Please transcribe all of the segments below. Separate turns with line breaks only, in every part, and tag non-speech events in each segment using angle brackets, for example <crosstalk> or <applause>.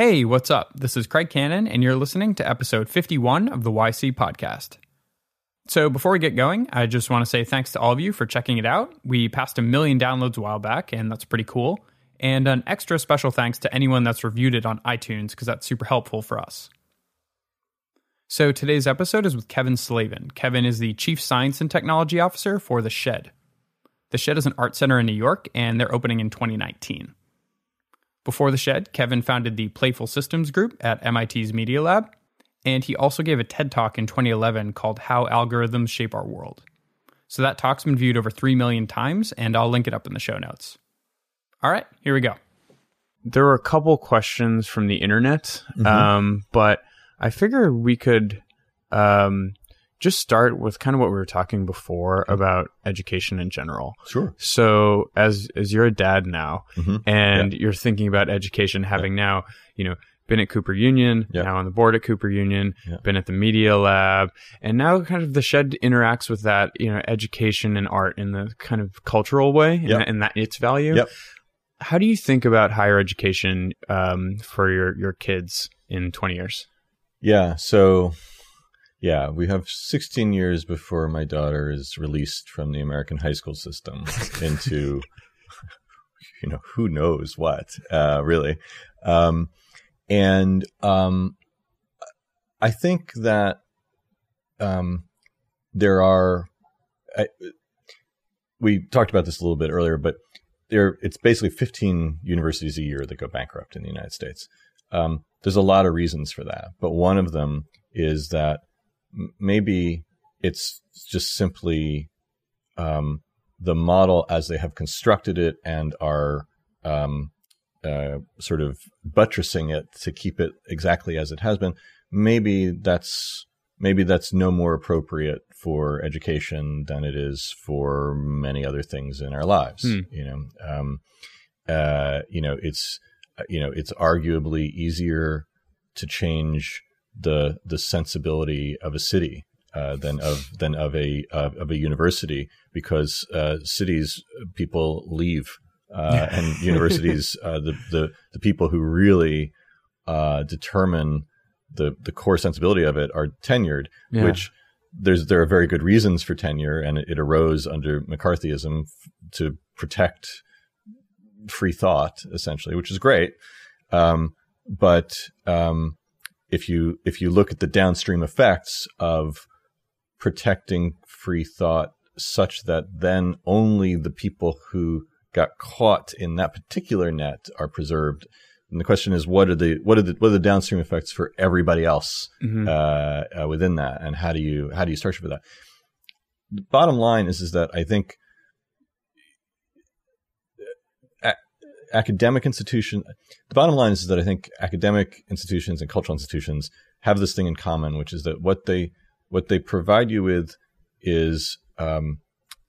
Hey, what's up? This is Craig Cannon, and you're listening to episode 51 of the YC podcast. So, before we get going, I just want to say thanks to all of you for checking it out. We passed a million downloads a while back, and that's pretty cool. And an extra special thanks to anyone that's reviewed it on iTunes, because that's super helpful for us. So, today's episode is with Kevin Slavin. Kevin is the Chief Science and Technology Officer for The Shed. The Shed is an art center in New York, and they're opening in 2019. Before The Shed, Kevin founded the Playful Systems Group at MIT's Media Lab, and he also gave a TED Talk in 2011 called How Algorithms Shape Our World. So that talk's been viewed over 3 million times, and I'll link it up in the show notes. All right, here we go. There were a couple questions from the internet, um, but I figure we could um, just start with kind of what we were talking before about education in general.
Sure.
So as as you're a dad now
Mhm.
and you're thinking about education having now, you know, been at Cooper Union,
Yeah.
now on the board at Cooper Union,
Yeah.
been at the media lab, and now kind of the shed interacts with that, you know, education and art in the kind of cultural way and, that, and that its value.
Yep.
How do you think about higher education um, for your, your kids in 20 years?
Yeah. So, yeah, we have 16 years before my daughter is released from the American high school system <laughs> into, you know, who knows what, uh, really. Um, and um, I think that um, there are, I, we talked about this a little bit earlier, but there, it's basically 15 universities a year that go bankrupt in the United States. Um, there's a lot of reasons for that, but one of them is that maybe it's just simply um, the model as they have constructed it and are um, uh, sort of buttressing it to keep it exactly as it has been. Maybe that's maybe that's no more appropriate for education than it is for many other things in our lives.
Hmm.
You know, um, uh, you know, it's uh, you know, it's arguably easier to change the the sensibility of a city uh, than of than of a of, of a university because uh, cities people leave uh, and universities <laughs> uh, the, the the people who really uh, determine the the core sensibility of it are tenured,
Yeah.
which there's there are very good reasons for tenure, and it, it arose under McCarthyism f- to protect free thought, essentially, which is great. Um, but um, if you if you look at the downstream effects of protecting free thought, such that then only the people who got caught in that particular net are preserved. And the question is, what are the what are the what are the downstream effects for everybody else
Mhm.
uh, uh, within that, and how do you how do you structure for that? The bottom line is is that I think a- academic institution. The bottom line is that I think academic institutions and cultural institutions have this thing in common, which is that what they what they provide you with is um,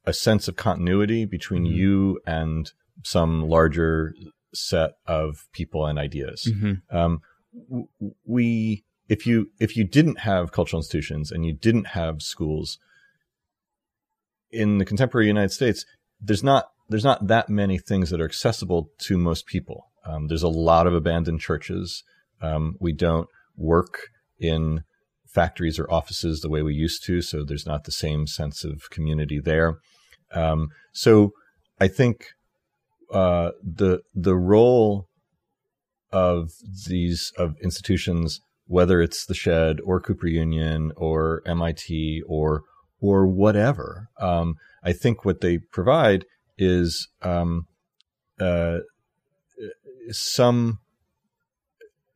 a sense of continuity between
Mhm.
you and some larger set of people and ideas
Mhm.
um, w- we if you if you didn't have cultural institutions and you didn't have schools in the contemporary United States, there's not there's not that many things that are accessible to most people. Um, there's a lot of abandoned churches. Um, we don't work in factories or offices the way we used to, so there's not the same sense of community there. Um, so I think uh, the the role of these of institutions, whether it's the Shed or Cooper Union or MIT or or whatever, um, I think what they provide is um, uh, some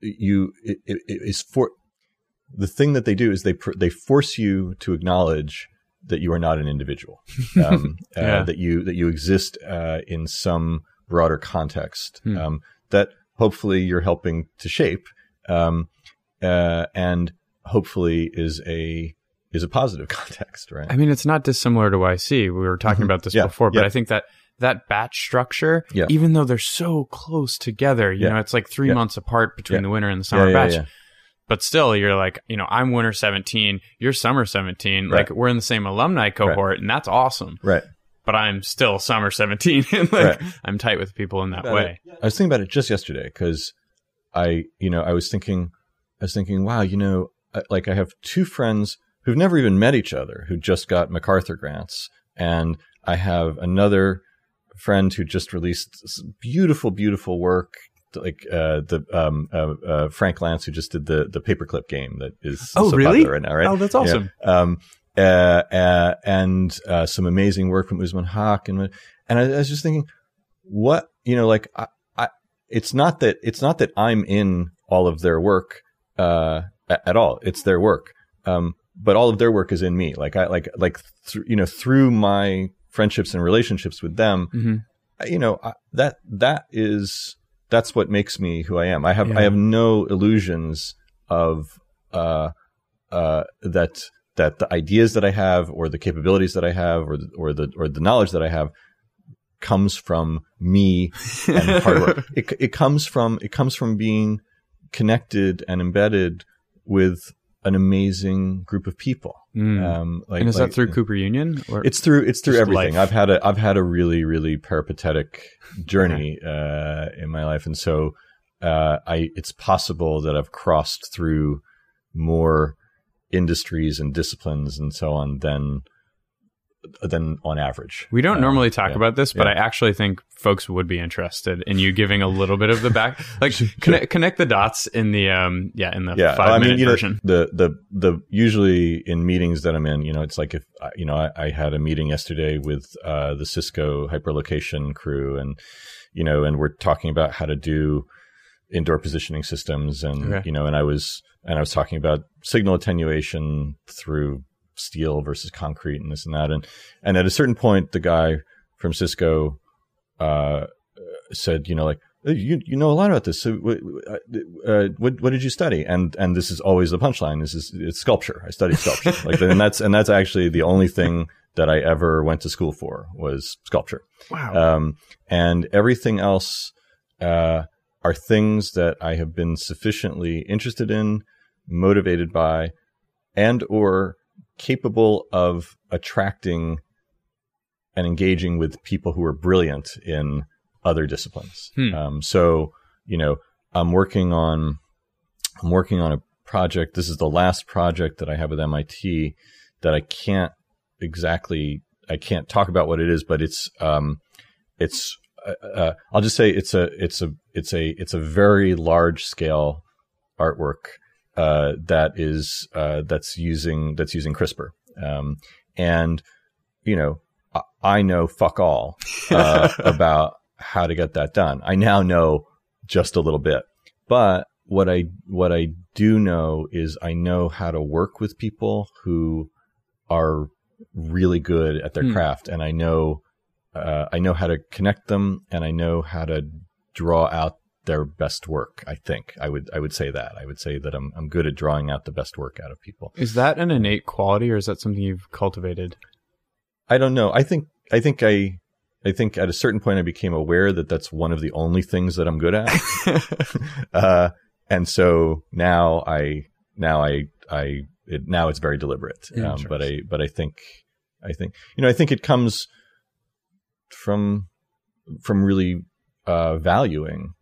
you it, it, is for the thing that they do is they pr- they force you to acknowledge that you are not an individual, <laughs> um,
Yeah.
uh, that you that you exist uh, in some broader context
Hmm.
um, that hopefully you're helping to shape, um, uh, and hopefully is a is a positive <laughs> context, right?
I mean, it's not dissimilar to YC. We were talking
Mhm.
about this
Yeah,
before, but
yeah.
I think that that batch structure,
Yeah.
even though they're so close together, you
Yeah.
know, it's like three
Yeah.
months apart between
Yeah.
the winter and the summer
yeah,
batch.
yeah.
But still, you're like, you know, I'm winter 17, you're summer 17.
Right.
Like, we're in the same alumni cohort, and that's awesome.
Right.
But I'm still summer 17. <laughs> and like,
Right.
I'm tight with people in that
About
way.
I was thinking about it just yesterday because I, you know, I was thinking, I was thinking, wow, you know, like I have two friends who've never even met each other who just got MacArthur grants, and I have another friend who just released beautiful, beautiful work like uh, the um, uh, uh, Frank Lantz who just did the the paperclip game that is
oh
so
really
right now, right?
Oh, that's awesome.
Yeah. Um, uh, uh, and uh, some amazing work from Usman Haque and and I, I, was just thinking, what you know, like I, I, it's not that it's not that I'm in all of their work at, at, all. It's their work, um, but all of their work is in me. Like I like like th- you know through my friendships and relationships with them. Mm-hmm. You know I, that that is that's what makes me who I am. I have yeah. I have no illusions of uh, uh, that that the ideas that I have or the capabilities that I have or the, or the or the knowledge that I have comes from me and hard work. <laughs> it it comes from it comes from being connected and embedded with an amazing group of people.
Mm. Um, like, and is like, that through Cooper Union?
it's through it's through everything. Life? I've had a I've had a really really peripatetic journey uh, in my life, and so uh, I it's possible that I've crossed through more industries and disciplines and so on than than on average.
We don't um, normally talk yeah, about this, but yeah. I actually think folks would be interested in you giving a little bit of the back, <laughs> like connect, connect the dots in the um yeah in the yeah. five I minute
mean,
version.
Know, the the the usually in meetings that I'm in, you know, it's like if you know I, I had a meeting yesterday with uh, the Cisco hyperlocation crew, and you know, and we're talking about how to do indoor positioning systems, and okay. you know, and I was and I was talking about signal attenuation through steel versus concrete and this and that. And and at a certain point, the guy from Cisco uh, said, you know, like you you know a lot about this. So uh, uh, what what did you study? And and this is always the punchline. This is it's sculpture. I studied sculpture. <laughs> like and that's and that's actually the only thing that I ever went to school for was sculpture.
Wow.
Um, and everything else uh, are things that I have been sufficiently interested in, motivated by, and or capable of attracting and engaging with people who are brilliant in other disciplines. Hmm. Um, so, you know, I'm working on I'm working on a project. This is the last project that I have with MIT that I can't exactly I can't talk about what it is, but it's um, it's uh, uh, I'll just say it's a it's a it's a it's a very large scale artwork uh, that is uh, that's using that's using CRISPR. Um, and you know, I, I know fuck all uh, <laughs> about how to get that done. I now know just a little bit, but what I what I do know is I know how to work with people who are really good at their hmm. craft, and I know uh, I know how to connect them, and I know how to draw out their best work. I think I would I would say that I would say that I'm I'm good at drawing out the best work out of people.
Is that an innate quality, or is that something you've cultivated?
I don't know. I think I think I I think at a certain point I became aware that that's one of the only things that I'm good at, <laughs> uh, and so now I now I I it, now it's very deliberate. Um, but I but I think I think you know I think it comes from from really uh, valuing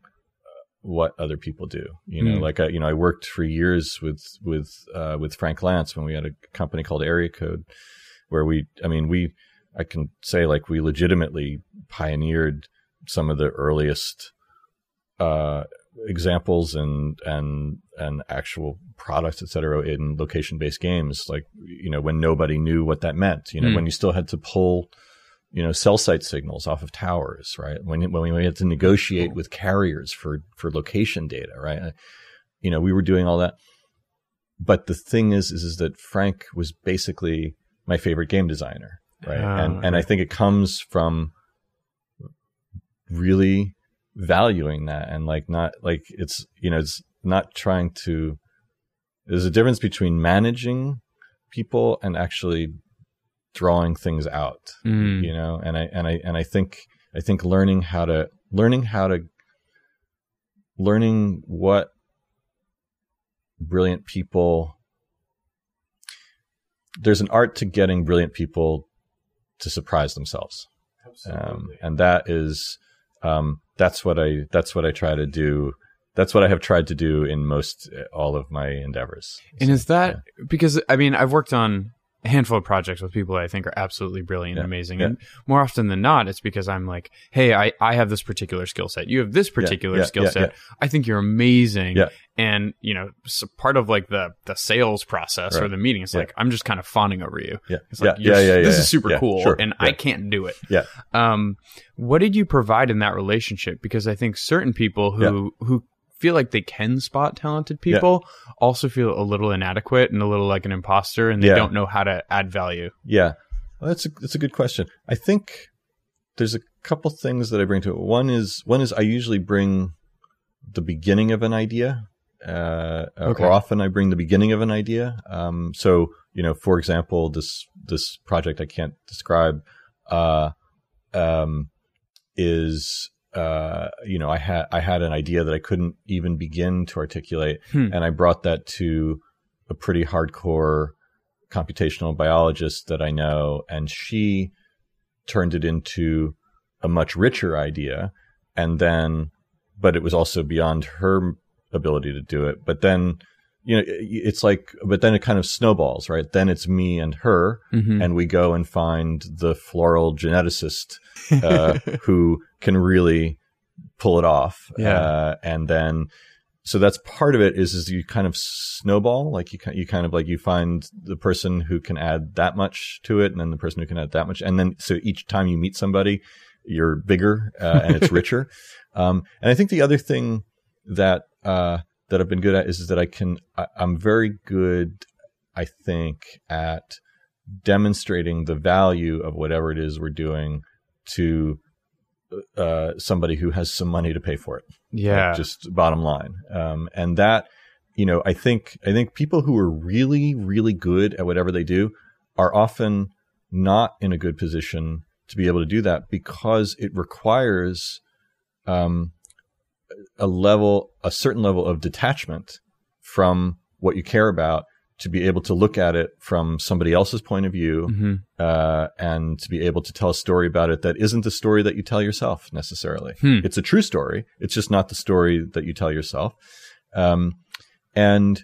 what other people do. You know, mm. like I, you know, I worked for years with with uh, with Frank Lantz when we had a company called Area Code, where we, I mean, we, I can say like we legitimately pioneered some of the earliest uh, examples and and and actual products, et cetera, in location based games. Like you know, when nobody knew what that meant. You know, mm. when you still had to pull you know, cell site signals off of towers, right? When when we had to negotiate with carriers for for location data, right? Uh, you know, we were doing all that. But the thing is, is, is that Frank was basically my favorite game designer, right? Oh, and okay. and I think it comes from really valuing that and like not like it's you know it's not trying to. There's a difference between managing people and actually drawing things out mm. you know? And i and i and i think i think learning how to learning how to learning what brilliant people there's an art to getting brilliant people to surprise themselves. Um, and that is um, that's what i that's what i try to do. That's what I have tried to do in most all of my endeavors.
And
So,
is that because I mean I've worked on a handful of projects with people I think are absolutely brilliant and amazing.
yeah.
And more often than not, it's because I'm like, hey, I, I have this particular skill set. You have this particular
yeah,
skill
yeah,
set. I think you're amazing.
Yeah.
And you know, so part of like the the sales process or the meeting, it's
Yeah.
like I'm just kind of fawning over you.
yeah,
It's
yeah,
like,
yeah, yeah, yeah,
This
yeah,
is super
yeah,
cool,
sure,
and
yeah.
I can't do it.
Yeah.
Um, what did you provide in that relationship? Because I think certain people who who feel like they can spot talented
Yeah.
people also feel a little inadequate and a little like an imposter, and they
Yeah.
don't know how to add value.
Yeah, well, that's a that's a good question. I think there's a couple things that I bring to it. One is one is I usually bring the beginning of an idea. Uh,
Okay.
Or often I bring the beginning of an idea. Um, so you know, for example, this this project I can't describe uh, um, is uh, you know I had I had an idea that I couldn't even begin to articulate,
Hmm.
and I brought that to a pretty hardcore computational biologist that I know, and she turned it into a much richer idea. And then, but it was also beyond her ability to do it. But then, you know, it's like, but then it kind of snowballs, right? Then it's me and her,
Mm-hmm.
and we go and find the floral geneticist uh, <laughs> who can really pull it off.
Yeah.
Uh, and then, so that's part of it is, is you kind of snowball, like you, you kind of like you find the person who can add that much to it and then the person who can add that much. And then, so each time you meet somebody, you're bigger, uh, and it's <laughs> richer. Um, and I think the other thing that, uh, that I've been good at is, is that I can, I, I'm very good, I think, at demonstrating the value of whatever it is we're doing to uh, somebody who has some money to pay for it.
yeah.
Like, just bottom line. Um, and that, you know, I think I think people who are really really good at whatever they do are often not in a good position to be able to do that because it requires um, a level, a certain level of detachment from what you care about to be able to look at it from somebody else's point of view
Mhm.
uh, and to be able to tell a story about it that isn't the story that you tell yourself necessarily.
Hmm.
It's a true story. It's just not the story that you tell yourself. Um, and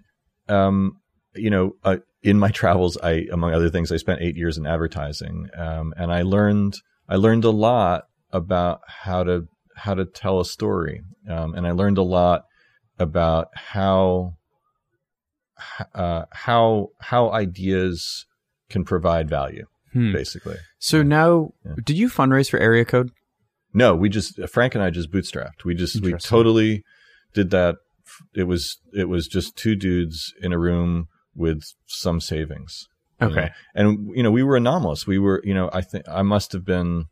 um, you know, uh, in my <laughs> travels, I among other things, I spent eight years in advertising, um, and I learned I learned a lot about how to how to tell a story, um, and I learned a lot about how uh, how how ideas can provide value,
Hmm.
basically.
So now,
Yeah.
did you fundraise for Area Code?
No, we just Frank and I just bootstrapped. We just we totally did that. It was it was just two dudes in a room with some savings. you
Okay.
know. and you know we were anomalous. We were you know I think I must have been.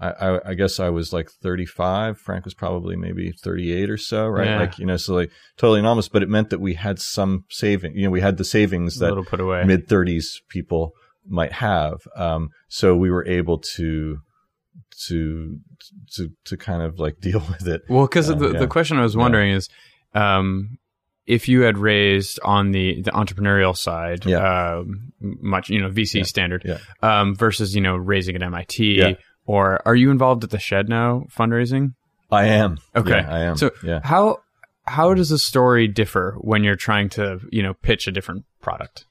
I, I, I guess I was like 35. Frank was probably maybe 38 or so, right?
Yeah.
Like, you know, so like totally anomalous, but it meant that we had some saving, you know, we had the savings that
put away.
mid 30s people might have. Um, so we were able to, to, to, to kind of like <laughs> deal with it.
Well, because
Uh,
the,
yeah.
the question I was
Yeah.
wondering is, um, if you had raised on the, the entrepreneurial side,
Yeah.
um, much you know VC
Yeah.
standard,
Yeah.
um, versus you know raising at MIT,
Yeah.
Or are you involved at the Shed now fundraising?
I am.
Okay.
Yeah, I am.
So
yeah.
how how does the story differ when you're trying to you know pitch a different product?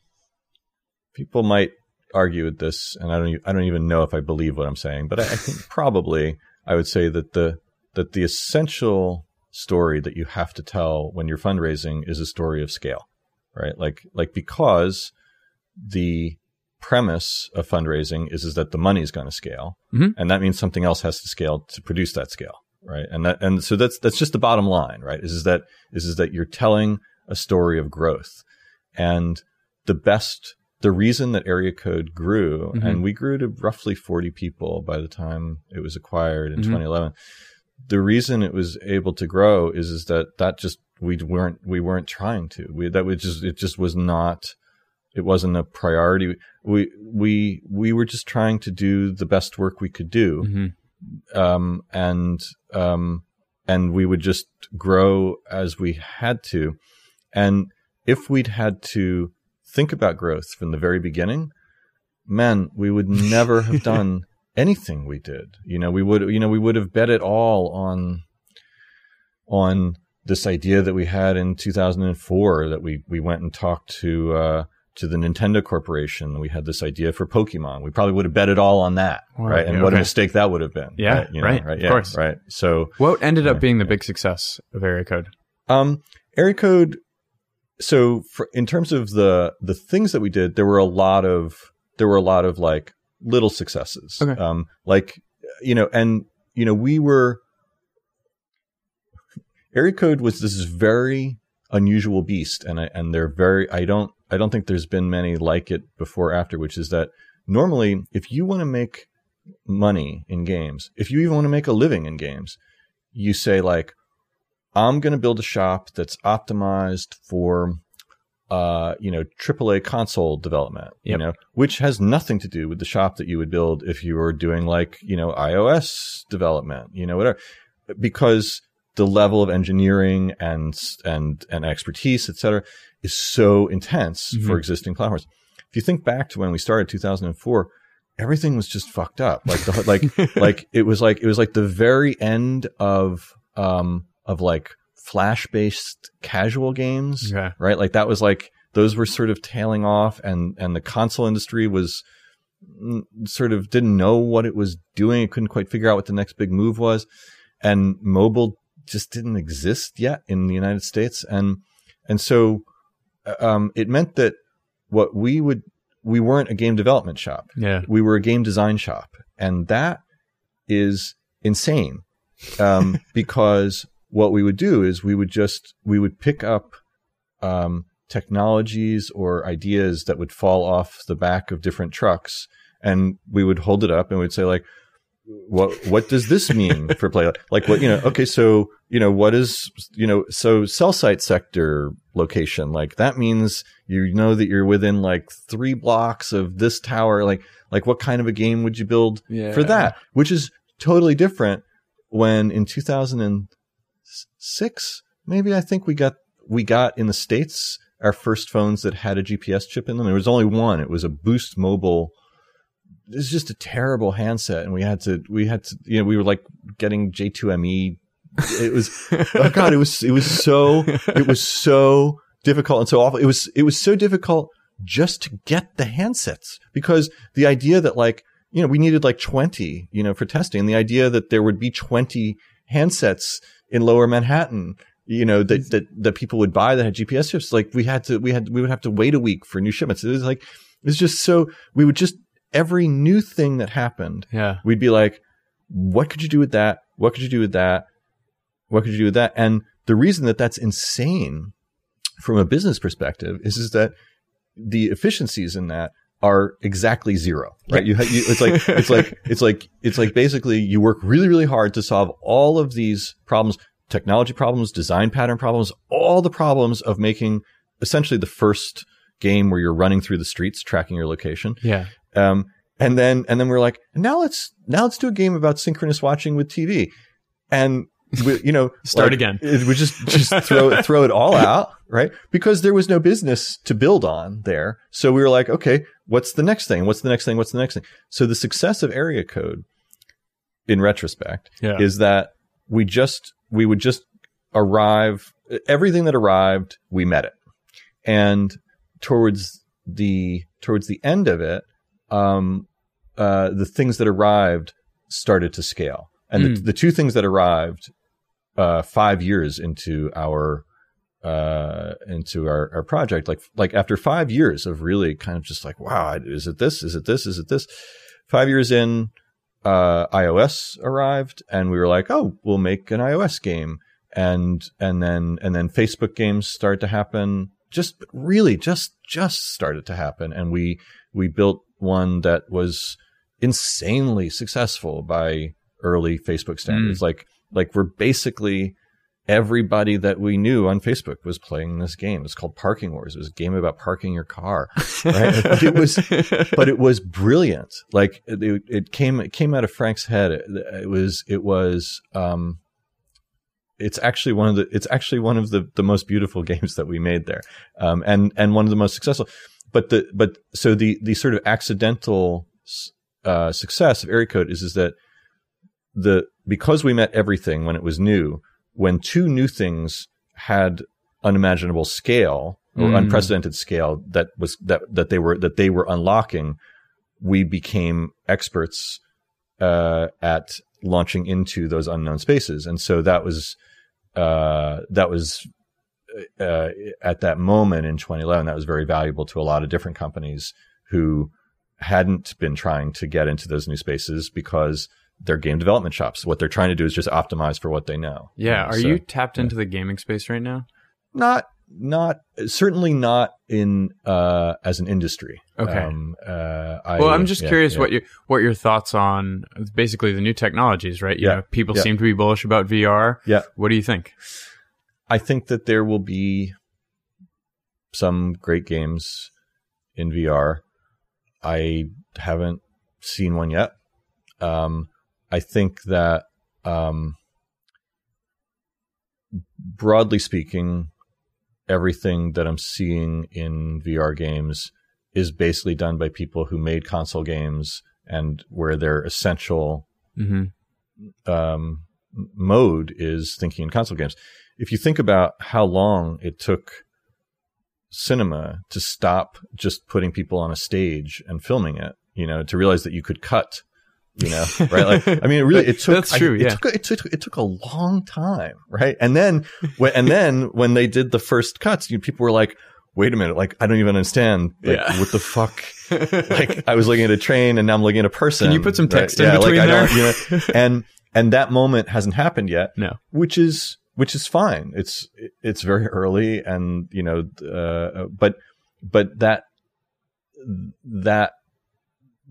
people might argue with this, and I don't, I don't even know if I believe what I'm saying, but I, I think <laughs> probably I would say that the that the essential story that you have to tell when you're fundraising is a story of scale, right? Like like because the premise of fundraising is is that the money is going to scale,
Mhm.
and that means something else has to scale to produce that scale, right? And that and so that's that's just the bottom line, right? Is is that is is that you're telling a story of growth, and the best the reason that area code grew
Mhm.
and we grew to roughly 40 people by the time it was acquired in
Mhm.
2011 the reason it was able to grow is is that that just we weren't we weren't trying to we that was just it just was not it wasn't a priority we we we were just trying to do the best work we could do
hmm
um, and um, and we would just grow as we had to. And if we'd had to think about growth from the very beginning, man, we would never have <laughs> done anything we did. You know, we would you know we would have bet it all on on this idea that we had in 2004 that we we went and talked to uh, to the Nintendo Corporation. We had this idea for Pokemon. We probably would have bet it all on that,
Wow.
right? And
Yeah,
what a mistake that would have been.
Yeah,
right, you know,
right,
right,
of
yeah,
course.
right. So,
What ended up being the big success of Area Code?
um, area code. So, for, in terms of the the things that we did, there were a lot of there were a lot of like little successes.
Okay.
Um, like you know, and you know, we were area code was this very unusual beast, and I, and they're very. I don't I don't think there's been many like it before or after, which is that normally if you want to make money in games, if you even want to make a living in games, you say like, I'm going to build a shop that's optimized for, uh, you know, AAA console development, you know, which has nothing to do with the shop that you would build if you were doing like, you know, iOS development, you know, whatever, because the level of engineering and, and, and expertise, et cetera, is so intense for
Mhm.
existing platforms. If you think back to when we started 2004, everything was just fucked up. Like the, like, <laughs> like it was like it was like the very end of um of like flash based casual games
Okay.
right like that was like those were sort of tailing off and and the console industry was sort of didn't know what it was doing it couldn't quite figure out what the next big move was and mobile just didn't exist yet in the united states. And and so uh, um it meant that what we would we weren't a game development shop.
Yeah.
we were a game design shop. And that is insane um, <laughs> because what we would do is we would just we would pick up um, technologies or ideas that would fall off the back of different trucks and we would hold it up and we'd say like what what does this mean for play? Like what you know okay so you know what is you know so cell site sector location like that means you know that you're within like three blocks of this tower. Like like what kind of a game would you build
Yeah.
for that? Which is totally different when in 2006 maybe i think we got we got in the states our first phones that had a gps chip in them. There was only one. It was a boost mobile it was just a terrible handset and we had to we had to you know we were like getting j2me it was <laughs> oh god it was it was so it was so difficult and so awful. It was it was so difficult just to get the handsets because the idea that like you know we needed like 20 you know for testing. The idea that there would be 20 handsets in lower manhattan you know that that that people would buy that had gps chips like we had to we had we would have to wait a week for new shipments. It was like it was just so we would just every new thing that happened
Yeah.
we'd be like, what could you do with that? What could you do with that? What could you do with that? And the reason that that's insane from a business perspective is, is that the efficiencies in that are exactly zero, right? You, you, it's like, it's like, <laughs> it's like, it's like basically you work really, really hard to solve all of these problems, technology problems, design pattern problems, all the problems of making essentially the first game where you're running through the streets, tracking your location.
Yeah.
Um, and then and then we are like, now let's now let's do a game about synchronous watching with TV, and we, you know, <laughs>
Start
like,
again.
it- We just just throw it <laughs> throw it all out, right? Because there was no business to build on there, so we were like, okay, what's the next thing? What's the next thing? What's the next thing? So the success of Area Code, in retrospect,
Yeah.
is that we just we would just arrive everything that arrived we met it and towards the towards the end of it um uh the things that arrived started to scale. And the,
Mm.
the two things that arrived uh 5 years into our uh into our, our project like like after 5 years of really kind of just like wow is it this? Is it this? Is it this? 5 years in uh iOS arrived and we were like oh we'll make an iOS game. And and then and then Facebook games started to happen. Just really just just started to happen. And we we built one that was insanely successful by early Facebook standards like like we're basically everybody that we knew on Facebook was playing this game it's called Parking Wars it was a game about parking your car right But it was <laughs> but it was brilliant. Like it, it came it came out of Frank's head. It, it was it was um, it's actually one of the it's actually one of the the most beautiful <laughs> games that we made there, um, and and one of the most successful. But the but so the the sort of accidental uh, success of Area Code is is that the because we met everything when it was new. When two new things had unimaginable scale or
Mm.
unprecedented scale that was that that they were that they were unlocking, we became experts uh, at launching into those unknown spaces, and so that was uh, that was uh, at that moment in 2011 that was very valuable to a lot of different companies who hadn't been trying to get into those new spaces because they're game development shops. What they're trying to do is just optimize for what they know.
Yeah.
Uh,
Are
so-
you tapped into the gaming space right now?
not not certainly not in uh as an industry
Okay.
um uh I,
well, I'm just
yeah,
curious
yeah.
what your what your thoughts on basically the new technologies, right? You
Yeah.
know, people seem to be bullish about VR.
Yeah.
What do you think?
I think that there will be some great games in vr i haven't seen one yet. Um i think that um broadly speaking everything that i'm seeing in vr games is basically done by people who made console games and where their essential
hmm
um, mode is thinking in console games. If you think about how long it took cinema to stop just putting people on a stage and filming it, you know, to realize that you could cut, you know, <laughs> right? Like, I mean, it really, it took,
That's true,
I- it
yeah.
took, a- it took, it took a long time, right? And then, when, and then when they did the first cuts, you people were like, wait a minute, like, I don't even understand, like,
Yeah.
what the fuck? <laughs> like I was looking at a train and now I'm looking at a person.
Can you put some
right?
text in
yeah,
between
like, I
there?
don't, you know, <laughs> and and that moment hasn't happened yet,
no.
which is which is fine. It's it's very early, and you know, uh, but but that that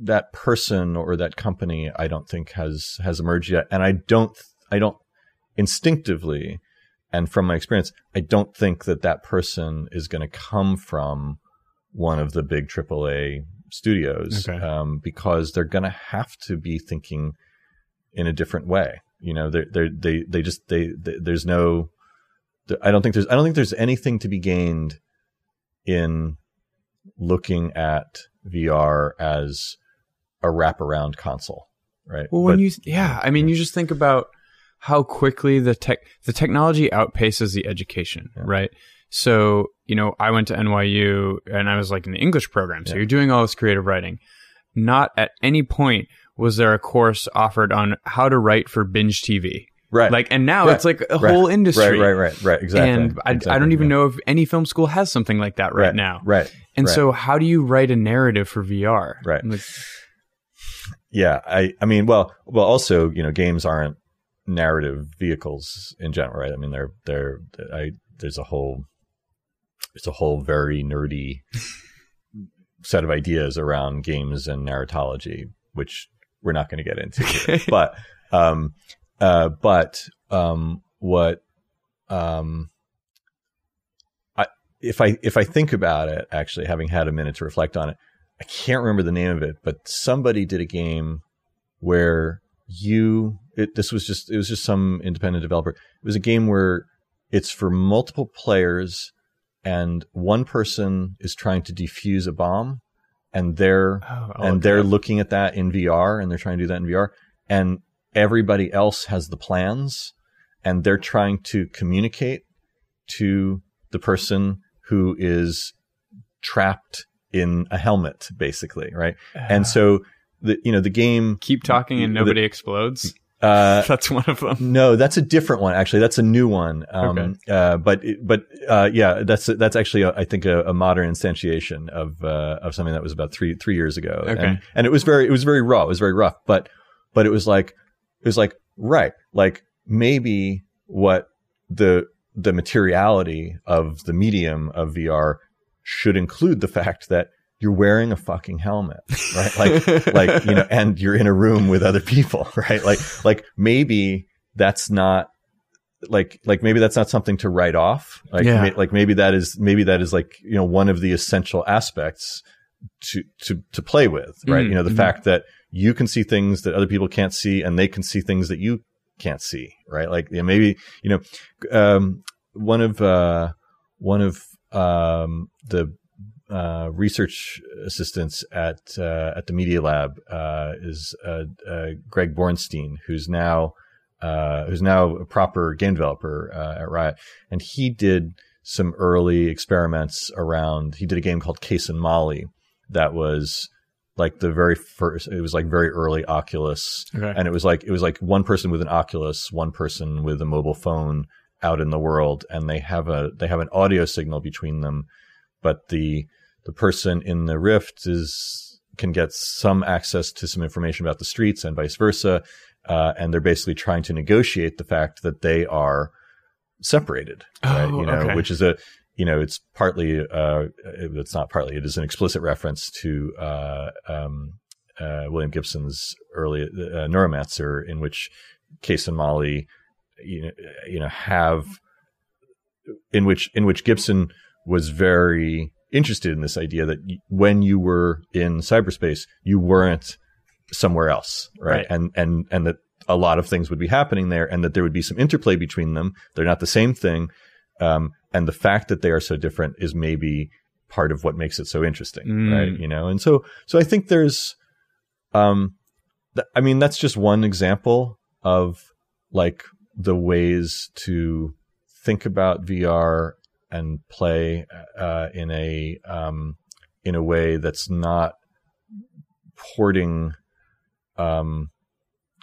that person or that company, I don't think has has emerged yet, and I don't I don't instinctively and from my experience, I don't think that that person is going to come from one of the big AAA studios
Okay.
um, because they're going to have to be thinking in a different way. You know, they they they they just they, they there's no. I don't think there's I don't think there's anything to be gained in looking at VR as a wraparound console, right?
Well, when
But-
you yeah, I mean, you just think about how quickly the tech the technology outpaces the education,
Yeah.
right? So you know, I went to NYU and I was like in the English program, so
Yeah.
you're doing all this creative writing. Not at any point was there a course offered on how to write for binge TV.
right,
Like, and now
Right.
it's like a
Right.
whole industry.
right, right, right, right, exactly.
And I, I don't even
yeah.
know if any film school has something like that right, now.
Right.
And
right.
so, how do you write a narrative for VR?
Right.
Like,
Yeah, I I mean, well, well, also, you know, games aren't narrative vehicles in general, right? I mean, they're they're I there's a whole there's a whole very nerdy <laughs> set of ideas around games and narratology, which we're not going to get into here. but um uh but um what um I if I if I think about it, actually having had a minute to reflect on it, I can't remember the name of it, but somebody did a game where you it, this was just it was just some independent developer. It was a game where it's for multiple players and one person is trying to defuse a bomb and they're
oh, oh I'll
and they're looking at that in VR and they're trying to do that in VR and everybody else has the plans and they're trying to communicate to the person who is trapped in a helmet basically right? And so the you know the game
keep talking and
the-
nobody explodes.
Uh <laughs>
That's one of them.
no, that's a different one. Actually, that's a new one. Um,
Okay.
uh, but but uh, yeah, that's that's actually a, I think a, a modern instantiation of uh, of something that was about three three years ago.
Okay.
And, and it was very it was very raw. It was very rough. But but it was like it was like right like maybe what the the materiality of the medium of VR should include the fact that you're wearing a fucking helmet, right? Like like you know and you're in a room with other people <laughs> right like like maybe that's not like like maybe that's not something to write off like
Yeah.
like maybe that is maybe that is like you know one of the essential aspects to to to play with right
Mm,
you know the
mhm.
fact that you can see things that other people can't see and they can see things that you can't see right like know, maybe you know um one of uh one of um the uh, research assistants at uh, at the Media Lab uh, is uh, uh, Greg Borenstein, who's now uh, who's now a proper game developer uh, at Riot, and he did some early experiments around. He did a game called Case and Molly that was like the very first. It was like very early Oculus,
Okay.
and it was like it was like one person with an Oculus, one person with a mobile phone out in the world, and they have a they have an audio signal between them, but the the person in the Rift is can get some access to some information about the streets and vice versa, uh, and they're basically trying to negotiate the fact that they are separated, right?
Oh,
You know,
okay.
which is a you know, it's partly uh, it's not partly it is an explicit reference to uh, um, uh, William Gibson's early uh, Neuromancer, in which Case and Molly, you know, you know, have in which in which Gibson was very interested in this idea that when you were in cyberspace, you weren't somewhere else, right?
Right.
And and and that a lot of things would be happening there, and that there would be some interplay between them. They're not the same thing, um, and the fact that they are so different is maybe part of what makes it so interesting,
Mm.
right? You know, and so so I think there's, um, th- I mean, that's just one example of like the ways to think about VR and play uh, in a um, in a way that's not porting um,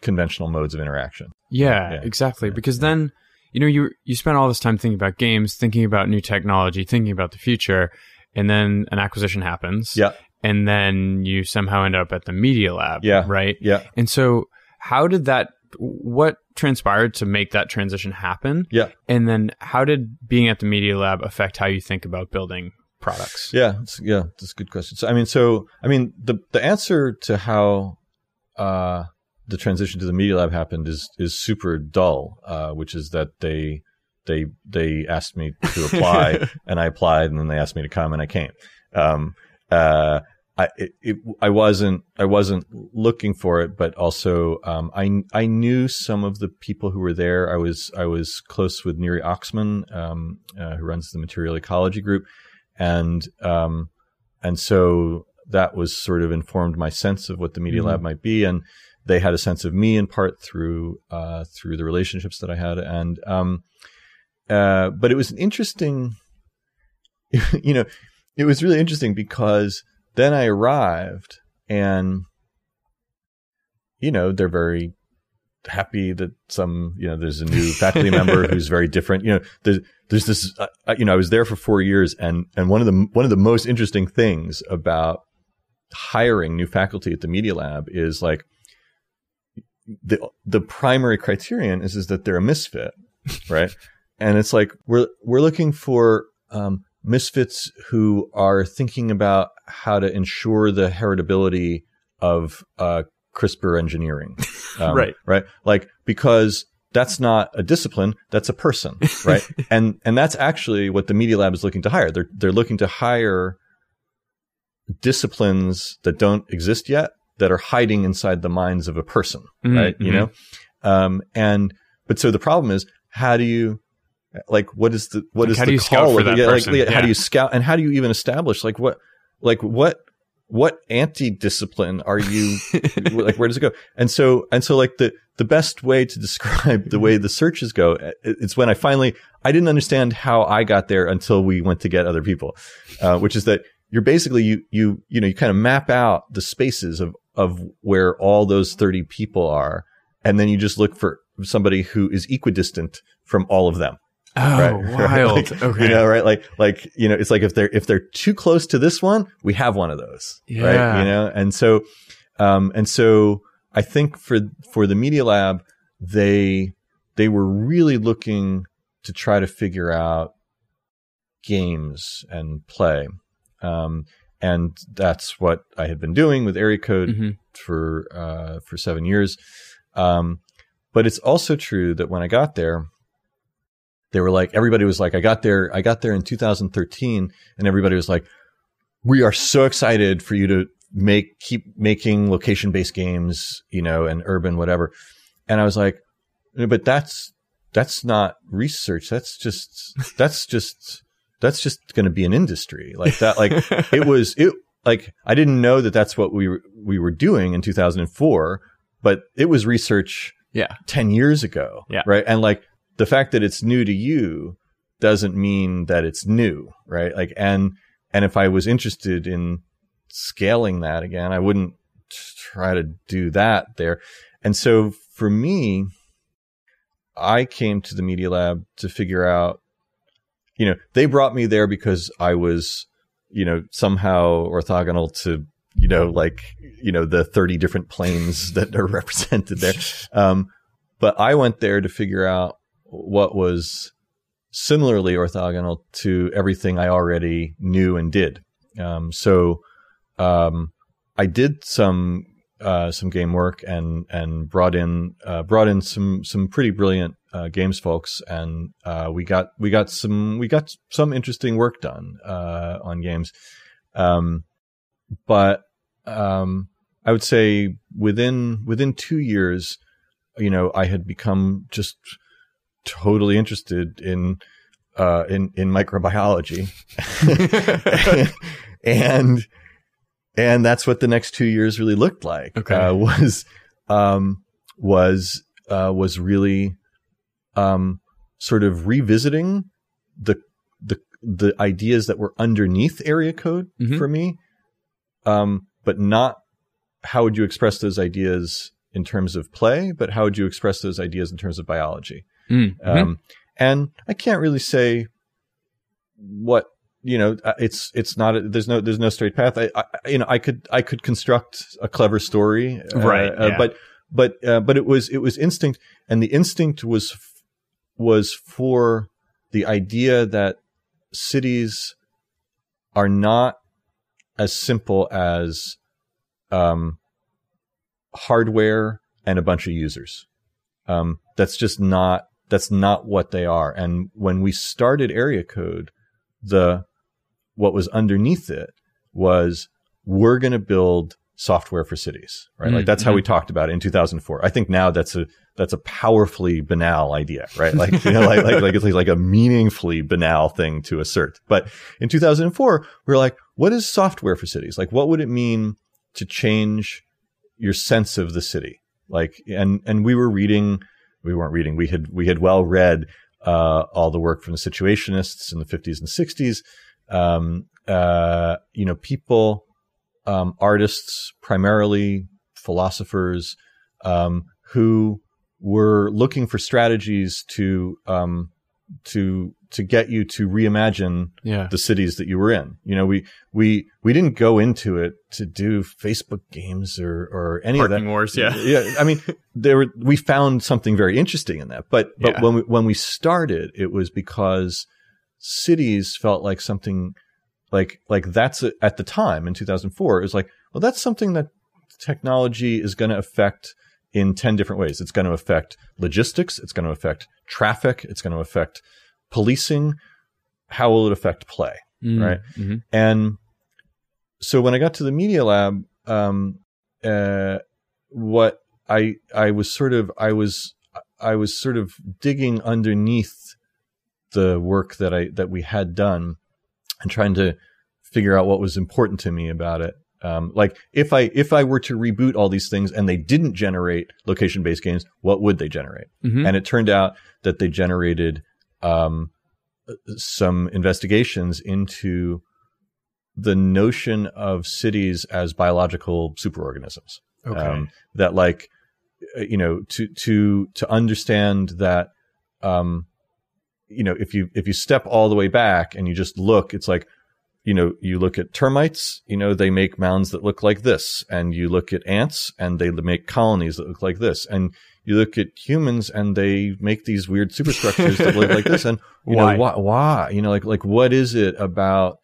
conventional modes of interaction.
Yeah,
Yeah.
exactly.
Yeah.
Because
Yeah.
then, you know, you you spend all this time thinking about games, thinking about new technology, thinking about the future, and then an acquisition happens.
Yeah.
And then you somehow end up at the media lab.
Yeah.
Right.
Yeah,
And so, how did that? What transpired to make that transition happen?
Yeah.
And then, how did being at the media lab affect how you think about building products?
yeah, yeah. That's a good question. So I mean, so I mean, the the answer to how uh, the transition to the media lab happened is is super dull, uh, which is that they they they asked me to apply <laughs> and I applied, and then they asked me to come, and I came. Um, uh, I it, it, I wasn't I wasn't looking for it, but also um, I I knew some of the people who were there. I was I was close with Neri Oxman, um, uh, who runs the Material Ecology Group, and um, and so that was sort of informed my sense of what the Media
Mhm.
Lab might be, and they had a sense of me in part through uh, through the relationships that I had, and um, uh, but it was an interesting, <laughs> you know, it was really interesting because then I arrived and, you know, they're very happy that some, you know, there's a new <laughs> faculty member who's very different. You know, there's, there's this, uh, uh, you know, I was there for four years and, and one of the, one of the most interesting things about hiring new faculty at the Media Lab is like, the, the primary criterion is, is that they're a misfit, right? <laughs> and it's like, we're, we're looking for, um, misfits who are thinking about how to ensure the heritability of uh, CRISPR engineering. <laughs> Um,
Right.
Right. Like, because that's not a discipline, that's a person. <laughs> Right. and, and that's actually what the Media Lab is looking to hire. They're, they're looking to hire disciplines that don't exist yet that are hiding inside the minds of a person.
Mhm,
Right. You
mhm.
know? Um, and, but so the problem is, how do you, like, what is the, what
Like,
is
how
the
do you scout
call
for
of
that
yeah,
person?
Like, how
Yeah.
do you scout and how do you even establish like what like what what anti-discipline are you <laughs> like where does it go and so and so like the the best way to <laughs> describe the way the searches go it- it's when i finally i didn't understand how i got there until we went to get other people uh, which is that you're basically you you you know you kind of map out the spaces of of where all those 30 people are and then you just look for somebody who is equidistant from all of them
Oh,
right? <laughs>
wild.
Like,
okay.
You know, right? Like, like, you know, it's like if they're, if they're too close to this one, we have one of those.
Yeah.
Right. You know, and so, um, and so I think for, for the media lab, they, they were really looking to try to figure out games and play. Um, and that's what I had been doing with Area Code
Mhm.
for, uh, for seven years. Um, but it's also true that when I got there, they were like everybody was like i got there i got there in 2013 and everybody was like we are so excited for you to make keep making location based games you know and urban whatever and i was like but that's that's not research that's just that's just that's just going to be an industry like that like <laughs> it was it like i didn't know that that's what we were we were doing in 2004 but it was research
yeah
10 years ago.
Yeah.
Right. And like the fact that it's new to you doesn't mean that it's new. Right. Like, and, and if I was interested in scaling that again, I wouldn't try to do that there. And so for me, I came to the Media Lab to figure out, you know, they brought me there because I was, you know, somehow orthogonal to, you know, like, you know, the 30 different planes <laughs> that are represented there. <laughs> Um, but I went there to figure out what was similarly orthogonal to everything I already knew and did. Um, so, um, I did some uh, some game work and and brought in uh, brought in some some pretty brilliant uh, games folks, and uh, we got we got some we got some interesting work done uh, on games. Um, but um, I would say within within two years, you know, I had become just totally interested in uh, in in microbiology, <laughs> <laughs> and and that's what the next two years really looked like.
Okay.
Uh, was um, was uh, was really um, sort of revisiting the the the ideas that were underneath area code
Mhm.
for me, um, but not how would you express those ideas in terms of play, but how would you express those ideas in terms of biology?
Mm, mhm.
Um, and I can't really say what you know. uh, It's it's not. A, there's no there's no straight path. I, I you know I could I could construct a clever story, uh,
Right,
uh,
yeah.
but but uh, but it was it was instinct, and the instinct was f- was for the idea that cities are not as simple as um, hardware and a bunch of users. Um, that's just not that's not what they are. And when we started area code, the what was underneath it was we're going to build software for cities, right?
Mm,
like that's how we talked about it in 2004. I think now that's a that's a powerfully banal idea, right? Like <laughs> you know, like like like it's like a meaningfully banal thing to assert. But in 2004, we were like, what is software for cities? Like, what would it mean to change your sense of the city? Like, and and we were reading, we weren't reading, we had we had well read uh, all the work from the situationists in the 50s and 60s. Um, uh, you know, people, um, artists, primarily philosophers, um, who were looking for strategies to um, to to get you to reimagine
yeah.
the cities that you were in. You know, we we we didn't go into it to do Facebook games or or any of that.
Parking wars. Yeah. <laughs>
yeah. I mean, there were we found something very interesting in that, but but
Yeah.
when we when we started, it was because cities felt like something like like that's a, at the time in 2004 it was like well that's something that technology is going to affect in 10 different ways it's going to affect logistics it's going to affect traffic it's going to affect policing how will it affect play
Mm,
Right.
mhm.
and so when I got to the media lab, um, uh, what I I was sort of I was I was sort of digging underneath the work that I that we had done and trying to figure out what was important to me about it. Um, like if I if I were to reboot all these things and they didn't generate location based games, what would they generate?
Mhm.
and it turned out that they generated um, some investigations into the notion of cities as biological superorganisms.
Okay.
Um, that, like, uh, you know, to to to understand that, um, you know, if you if you step all the way back and you just look, it's like, you know, you look at termites, you know, they make mounds that look like this, and you look at ants, and they make colonies that look like this, and you look at humans, and they make these weird superstructures that look like this, and you
Why?
know, why, why, you know, like like what is it about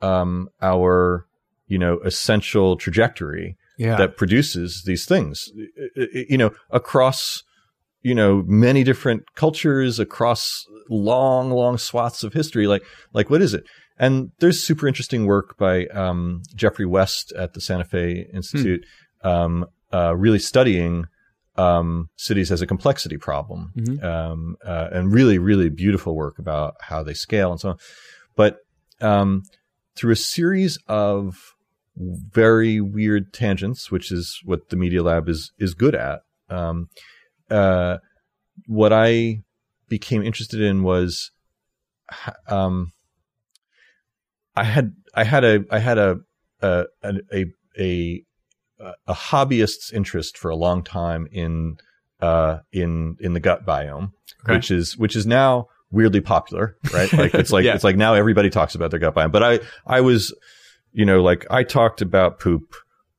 um, our you know essential trajectory
yeah.
that produces these things? You know across you know many different cultures across long long swaths of history like like what is it? And there's super interesting work by um, Geoffrey West at the santa fe institute um, uh, really studying um, cities as a complexity problem
Mhm.
um, uh, and really really beautiful work about how they scale and so on but um, through a series of very weird tangents, which is what the Media Lab is is good at. Um, uh, what I became interested in was, um, I had I had a I had a a a a, a hobbyist's interest for a long time in uh, in in the gut biome, okay. which is which is now weirdly popular, right? Like it's <laughs> like yeah. it's like now everybody talks about their gut biome. But I I was, you know, like I talked about poop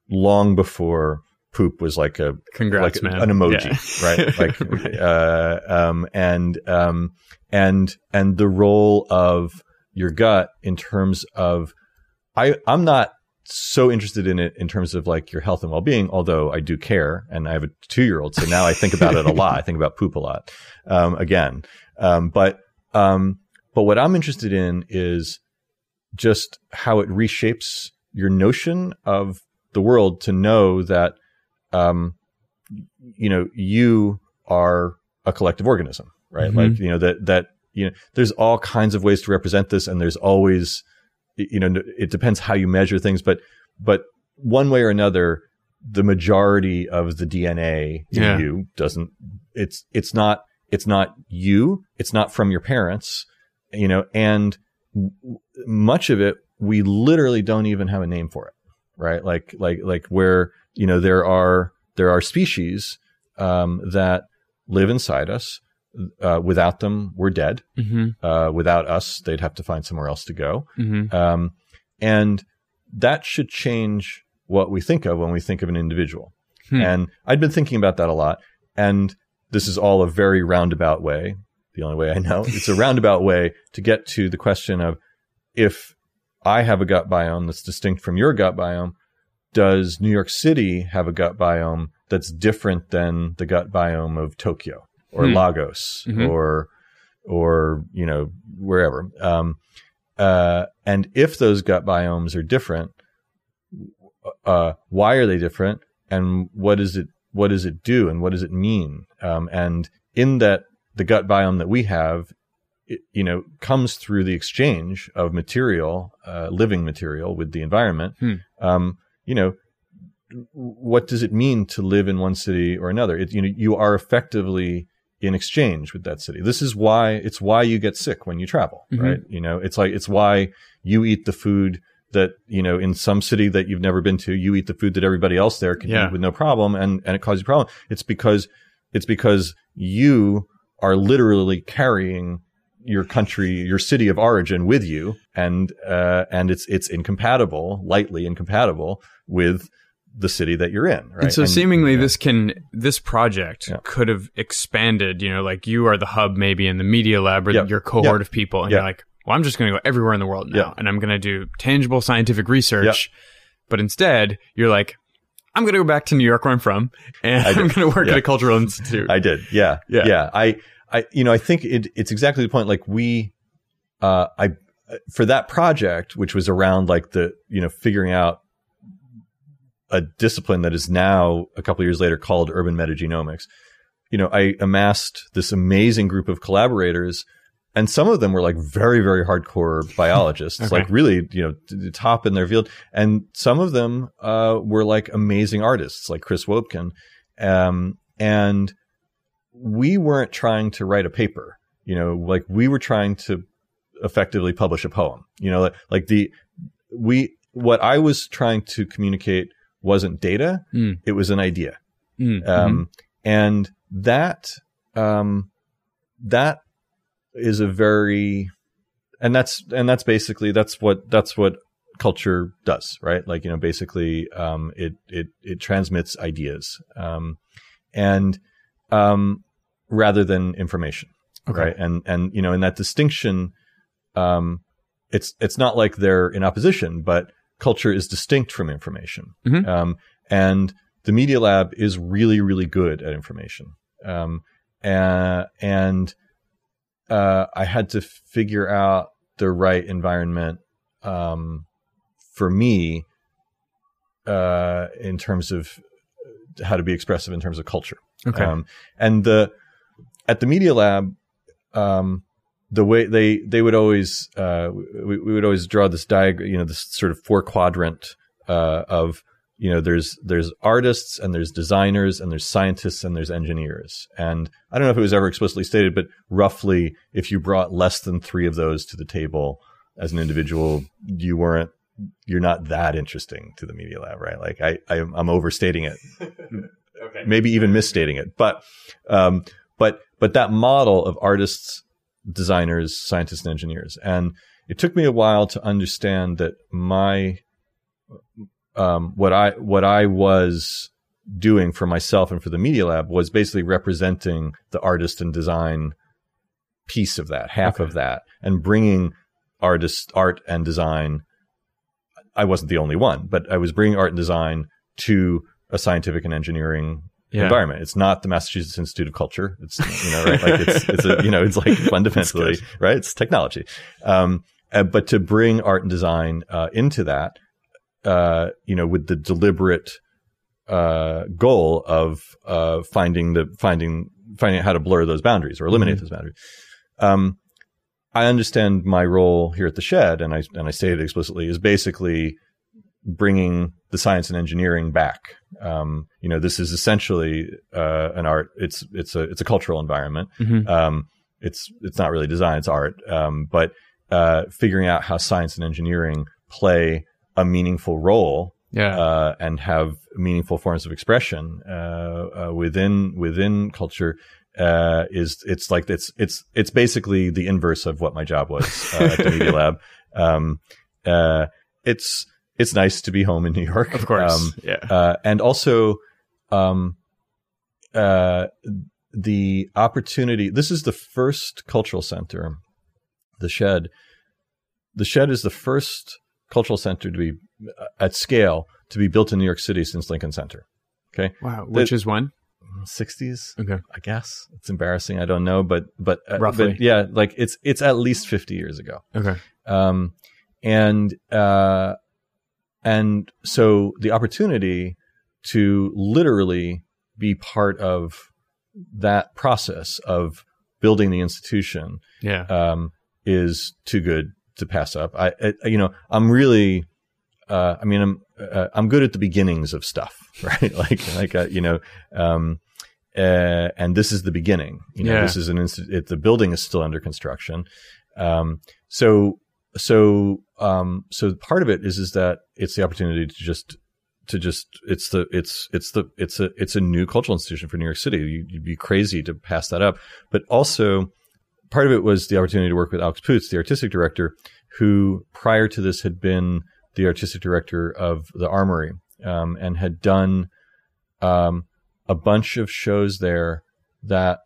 long before poop was like a
congrats
like
man
an emoji, yeah. <laughs> right? Like. <laughs> Uh, um and um and and the role of your gut in terms of I I'm not so interested in it in terms of like your health and well-being although i do care and i have a two-year-old so now i think about it a lot. I think about poop a lot um, again. Um, but um, but what i'm interested in is just how it reshapes your notion of the world to know that um, you know you are a collective organism right? Mm-hmm. like you know that that you know there's all kinds of ways to represent this and there's always you know, it depends how you measure things, but but one way or another, the majority of the DNA in yeah. you doesn't. It's it's not it's not you. It's not from your parents, you know, and much of it we literally don't even have a name for it, right? Like like like where you know there are there are species um, that live inside us uh, without them, we're dead. Mm-hmm. Uh, without us, they'd have to find somewhere else to go. Mm-hmm. Um, and that should change what we think of when we think of an individual. Hmm. And I'd been thinking about that a lot. And this is all a very roundabout way. The only way I know it's a <laughs> roundabout way to get to the question of if I have a gut biome that's distinct from your gut biome, does New York City have a gut biome that's different than the gut biome of Tokyo? Or hmm. Lagos mm-hmm. or or you know wherever. Um, uh, and if those gut biomes are different, uh, why are they different? And what is it? What does it do? And what does it mean? Um, and in that, the gut biome that we have, it, you know, comes through the exchange of material, uh, living material with the environment. Hmm. Um, you know, what does it mean to live in one city or another? It, you know, you are effectively in exchange with that city. This is why it's why you get sick when you travel, mm-hmm. right? You know, it's like it's why you eat the food that you know in some city that you've never been to, you eat the food that everybody else there can yeah. eat with no problem, and and it causes you problem. It's because it's because you are literally carrying your country, your city of origin with you, and uh, and it's it's incompatible, lightly incompatible with the city that you're in. Right?
And so and, seemingly this can this project yeah. could have expanded. You know, like you are the hub maybe in the media lab or yep. your cohort yep. of people, and yep. you're like, well, I'm just going to go everywhere in the world now, and I'm going to do tangible scientific research. But instead, you're like, I'm going to go back to New York where I'm from, and <laughs> I'm going to work yeah. at a cultural institute.
I did. Yeah. Yeah. Yeah. I, I, you know, I think it, it's exactly the point. Like we, uh, I, for that project, which was around like the, you know, figuring out a discipline that is now a couple years later called urban metagenomics. You know, I amassed this amazing group of collaborators and some of them were like very very hardcore <laughs> biologists okay. like really you know top in their field and some of them uh, were like amazing artists like Chris Woebken um, and we weren't trying to write a paper you know like we were trying to effectively publish a poem you know like, like the we what i was trying to communicate wasn't data; mm. it was an idea. Mm. Um, mm-hmm. And that um, that is a very and that's and that's basically that's what that's what culture does, right? Like you know, basically, um, it it it transmits ideas, um, and um, rather than information, okay. right? And and you know, in that distinction, um, it's it's not like they're in opposition, but culture is distinct from information. Mm-hmm. Um, and the Media Lab is really, really good at information. Um, and, and uh, I had to figure out the right environment um, for me uh, in terms of how to be expressive in terms of culture.
Okay.
Um, and the at the Media Lab, um, the way they they would always uh, we, we would always draw this diagram, you know, this sort of four quadrant uh, of you know there's there's artists and there's designers and there's scientists and there's engineers. And i don't know if it was ever explicitly stated but roughly if you brought less than three of those to the table as an individual you weren't you're not that interesting to the media lab right? Like i, I i'm overstating it. <laughs>
Okay.
maybe even misstating it. But um but but that model of artists designers scientists and engineers and it took me a while to understand that my um, what I what I was doing for myself and for the Media Lab was basically representing the artist and design piece of that, half
Okay.
of that, and bringing artist art and design. I wasn't the only one, but I was bringing art and design to a scientific and engineering
Yeah.
environment. It's not the Massachusetts Institute of Culture. It's you know right like it's it's a you know it's like <laughs> fundamentally right. It's technology, um, uh, but to bring art and design uh, into that, uh, you know, with the deliberate uh, goal of uh, finding the finding finding out how to blur those boundaries or eliminate those boundaries. Um, I understand my role here at the shed, and I and I say it explicitly is basically bringing the science and engineering back. Um, you know, this is essentially uh, an art. It's it's a it's a cultural environment.
Mhm.
Um, it's it's not really design; it's art. Um, but uh, figuring out how science and engineering play a meaningful role
Yeah.
uh, and have meaningful forms of expression uh, uh, within within culture uh, is it's like it's it's it's basically the inverse of what my job was uh, at the Media <laughs> Lab. Um, uh, it's it's nice to be home in New York,
of course.
Um,
yeah.
uh, and also um, uh, the opportunity. This is the first cultural center, the Shed. The Shed is the first cultural center to be uh, at scale to be built in New York City since Lincoln Center. Okay.
Wow. Which is when?
60s,
Okay.
I guess. It's embarrassing. I don't know, but but uh,
Roughly.
but yeah, like it's it's at least 50 years ago.
Okay.
Um, and uh, and so the opportunity to literally be part of that process of building the institution
Yeah.
um, is too good to pass up. I, I you know, I'm really, uh, I mean, I'm uh, I'm good at the beginnings of stuff, <laughs> right? like like uh, you know, um, uh, and this is the beginning. You know,
Yeah.
this is an inst- it, the building is still under construction. Um, so so um, so part of it is is that it's the opportunity to just to just it's the it's it's the it's a it's a new cultural institution for New York City. You, you'd be crazy to pass that up, but also part of it was the opportunity to work with Alex Poots, the artistic director, who prior to this had been the artistic director of the Armory um, and had done um, a bunch of shows there that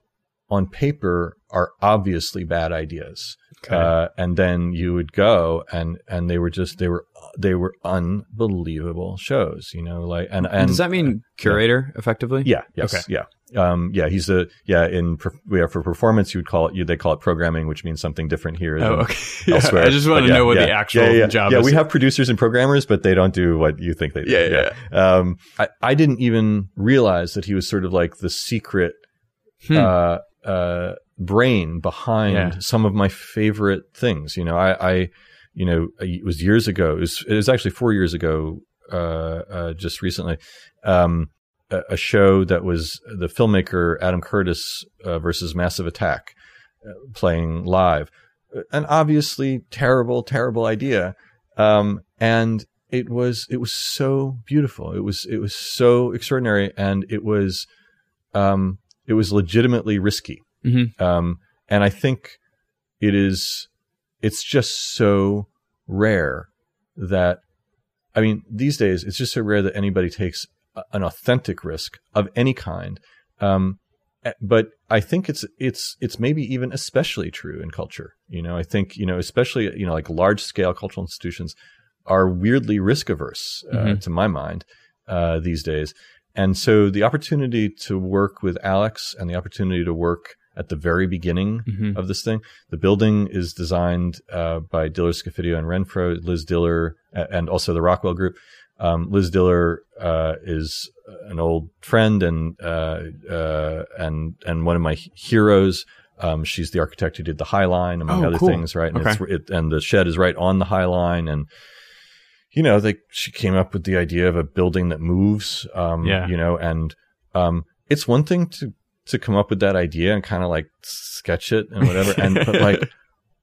on paper are obviously bad ideas.
Okay.
Uh, and then you would go and, and they were just, they were, they were unbelievable shows, you know, like, and, and
Does that mean curator effectively?
yeah. Yes.
Okay.
Yeah. Um, yeah. He's a yeah. In per, yeah, for performance, you would call it. You, they call it programming, which means something different here.
Oh, okay. <laughs> Yeah,
Elsewhere.
I just want
But
to
yeah,
know what
yeah,
the actual
yeah, yeah,
job
yeah,
is.
we have producers and programmers, but they don't do what you think they do.
Yeah,
Um, I, I didn't even realize that he was sort of like the secret
Hmm.
uh, uh, brain behind
Yeah.
some of my favorite things. You know, I, I, you know, it was years ago. It was, it was actually four years ago, uh, uh, just recently. Um, a, a show that was the filmmaker Adam Curtis uh, versus Massive Attack uh, playing live. An obviously terrible, terrible idea. Um, and it was, it was so beautiful. It was, it was so extraordinary. And it was, um, it was legitimately risky.
Mhm.
Um, and I think it is, it's just so rare that, I mean, these days it's just so rare that anybody takes a- an authentic risk of any kind. Um, eh, but I think it's it's it's maybe even especially true in culture. You know, I think you know, especially you know, like large scale cultural institutions are weirdly risk averse uh,
Mhm.
to my mind uh, these days. And so the opportunity to work with Alex and the opportunity to work at the very beginning
Mhm.
of this thing, the building is designed uh, by Diller Scofidio and Renfro, Liz Diller, and also the Rockwell Group. Um, Liz Diller uh, is an old friend and uh, uh, and and one of my heroes. Um, she's the architect who did the High Line, among
Oh,
other
cool.
things, right? And,
Okay.
it's, it, and the shed is right on the High Line, and you know, like she came up with the idea of a building that moves. Um,
Yeah.
you know, and um, it's one thing to to come up with that idea and kind of like sketch it and whatever, and but <laughs> like,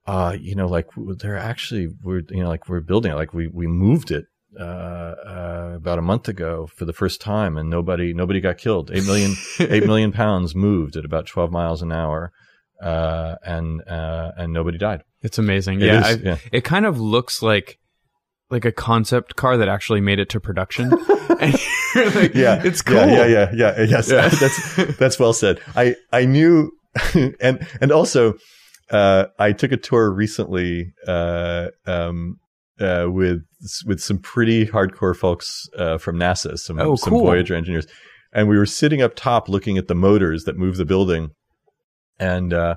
uh, you know, like they're actually we're you know like we're building it, like we we moved it. Uh, uh, about a month ago for the first time, and nobody nobody got killed. Eight million <laughs> eight million pounds moved at about twelve miles an hour, uh, and uh, and nobody died.
It's amazing.
It
yeah,
yeah.
it kind of looks like like a concept car that actually made it to production. <laughs> and like,
yeah,
it's cool.
Yeah, yeah, yeah, yeah. Yes,
Yeah.
that's that's well said. I I knew, <laughs> and and also, uh, I took a tour recently, uh, um, uh, with with some pretty hardcore folks uh, from NASA, some
Oh,
some. Voyager engineers, and we were sitting up top looking at the motors that move the building, and uh,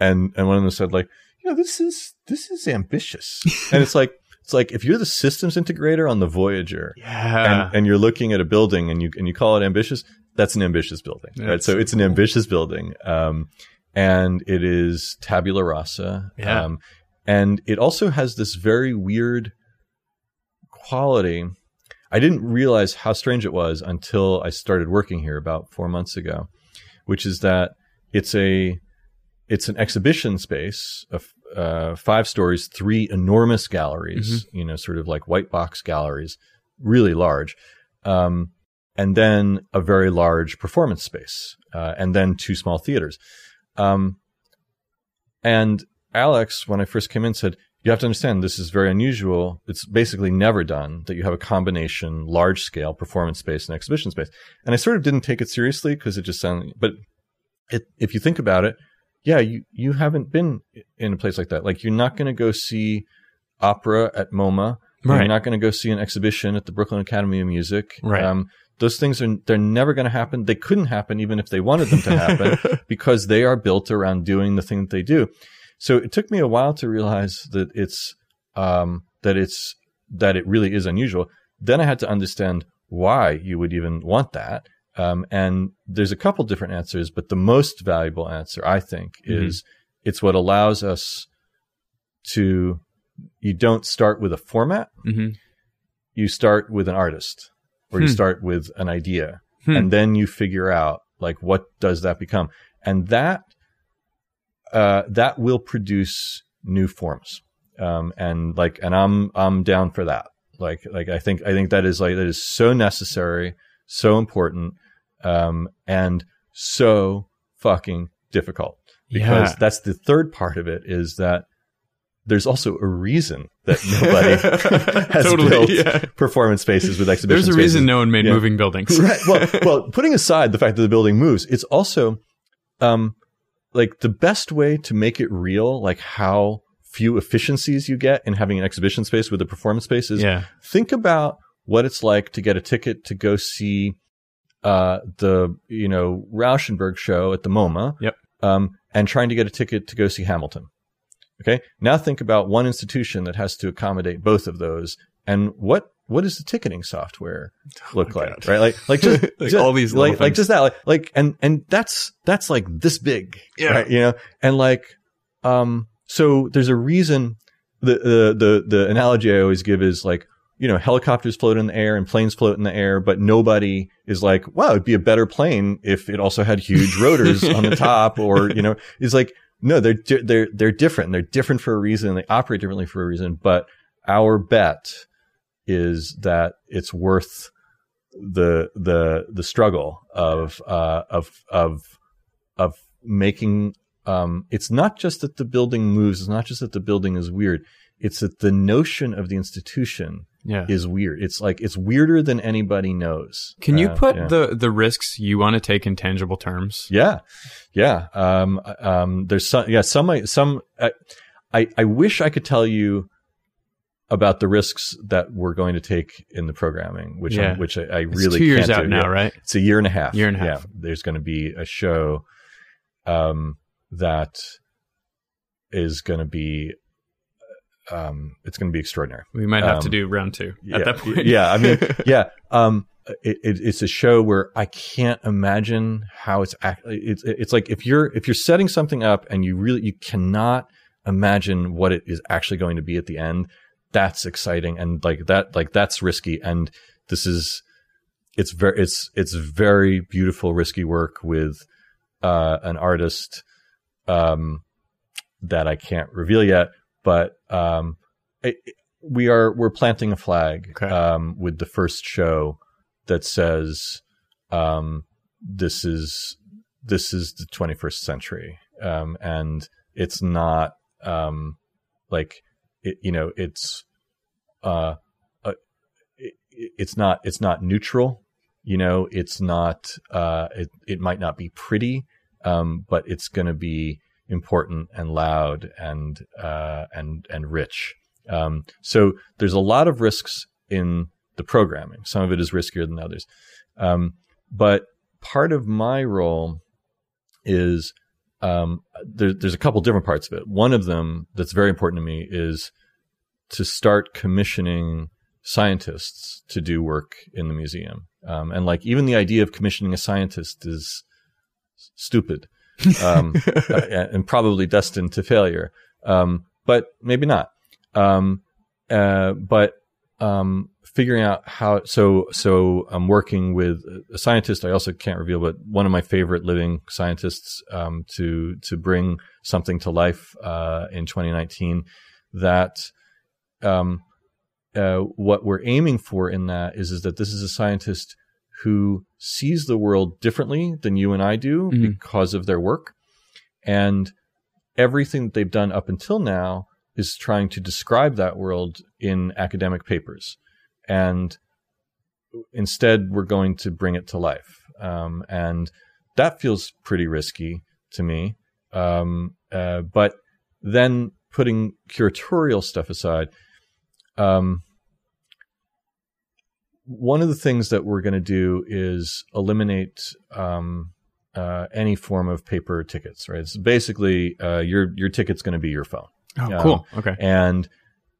and and one of them said like, you know, this is this is ambitious, <laughs> and it's like. It's like if you're the systems integrator on the Voyager,
Yeah.
and, and you're looking at a building and you and you call it ambitious, that's an ambitious building,
Yeah,
right? So it's an ambitious building, um, and it is tabula rasa,
Yeah.
um, and it also has this very weird quality. I didn't realize how strange it was until I started working here about four months ago, which is that it's a it's an exhibition space of uh, five stories, three enormous galleries, you know, sort of like white box galleries, really large, um, and then a very large performance space, uh, and then two small theaters. Um, and Alex, when I first came in, said, "You have to understand this is very unusual. It's basically never done that you have a combination large scale performance space and exhibition space." And I sort of didn't take it seriously because it just sounded, but it, if you think about it, yeah, you, you haven't been in a place like that. Like you're not going to go see opera at MoMA.
Right.
You're not going to go see an exhibition at the Brooklyn Academy of Music.
Right.
Um, those things are they're never going to happen. They couldn't happen even if they wanted them to happen <laughs> because they are built around doing the thing that they do. So it took me a while to realize that it's um, that it's that it really is unusual. Then I had to understand why you would even want that. Um, and there's a couple different answers, but the most valuable answer, I think,
Mhm.
is it's what allows us to. You don't start with a format.
hmm
You start with an artist, or you
Hmm.
start with an idea,
Hmm.
and then you figure out like what does that become, and that uh, that will produce new forms. Um, and like, and I'm I'm down for that. Like, like I think I think that is like that is so necessary, so important, um, and so fucking difficult because
Yeah.
that's the third part of it is that there's also a reason that nobody <laughs> has
Totally,
built
yeah.
performance spaces with exhibition
There's a
spaces.
reason no one made
Yeah.
moving buildings.
right. Well, <laughs> well, putting aside the fact that the building moves, it's also um, like the best way to make it real, like how few efficiencies you get in having an exhibition space with a performance space is
yeah.
think about what it's like to get a ticket to go see uh, the you know Rauschenberg show at the MoMA,
Yep.
um, and trying to get a ticket to go see Hamilton. Okay, now think about one institution that has to accommodate both of those, and what what does the ticketing software <laughs> look
Oh
like,
God.
right? Like like <laughs> just,
Like
just-
all these
like like just that like, like and and that's that's like this big,
Yeah.
right? You know, and like um, so there's a reason. The the the the analogy I always give is like you know, helicopters float in the air and planes float in the air, but nobody is like, wow, it'd be a better plane if it also had huge rotors <laughs> on the top or, you know, it's like, no, they're, they're, they're different. They're different for a reason. They operate differently for a reason. But our bet is that it's worth the, the, the struggle of, uh, of, of, of making, um, it's not just that the building moves. It's not just that the building is weird. It's that the notion of the institution
Yeah.
is weird. It's like it's weirder than anybody knows.
Can you
Uh,
put
yeah.
the the risks you want to take in tangible terms?
Yeah, yeah. Um, um, there's some. Yeah, some. Some. I, I. I wish I could tell you about the risks that we're going to take in the programming, which
Yeah.
I'm, which I, I
It's
really
two years
can't
out
do.
now,
Yeah.
right?
It's a year and a half.
Year and a half.
Yeah, there's going to be a show, um, that is going to be, um, it's going to be extraordinary.
We might have to
Um,
do round two
yeah,
at that point.
yeah, I mean, <laughs> yeah. Um, it, it, it's a show where I can't imagine how it's act. It's it's like if you're if you're setting something up and you really you cannot imagine what it is actually going to be at the end. that's exciting and like that like that's risky and this is it's very it's it's very beautiful risky work with uh, an artist um, that I can't reveal yet, but um, it, we are we're planting a flag
Okay.
um, with the first show that says um, this is this is the 21st century, um, and it's not um, like it, you know it's uh, uh it, it's not it's not neutral. You know, it's not uh, it it might not be pretty, um, but it's going to be important and loud and uh, and and rich. Um, so there's a lot of risks in the programming. Some of it is riskier than others, um, but part of my role is um, there, there's a couple different parts of it. One of them that's very important to me is to start commissioning scientists to do work in the museum. Um, and like even the idea of commissioning a scientist is stupid um, <laughs> uh, and probably destined to failure. Um, but maybe not. Um, uh, but um, figuring out how. So so I'm working with a scientist. I also can't reveal, but one of my favorite living scientists um, to to bring something to life uh, in 2019. That um, uh, what we're aiming for in that is is that this is a scientist who sees the world differently than you and I do
Mhm.
because of their work. And everything that they've done up until now is trying to describe that world in academic papers. And instead, we're going to bring it to life. Um, and that feels pretty risky to me. Um, uh, but then putting curatorial stuff aside, um, one of the things that we're going to do is eliminate um, uh, any form of paper tickets. Right? It's basically uh, your your ticket's going to be your phone,
Oh,
Yeah.
cool. Okay.
and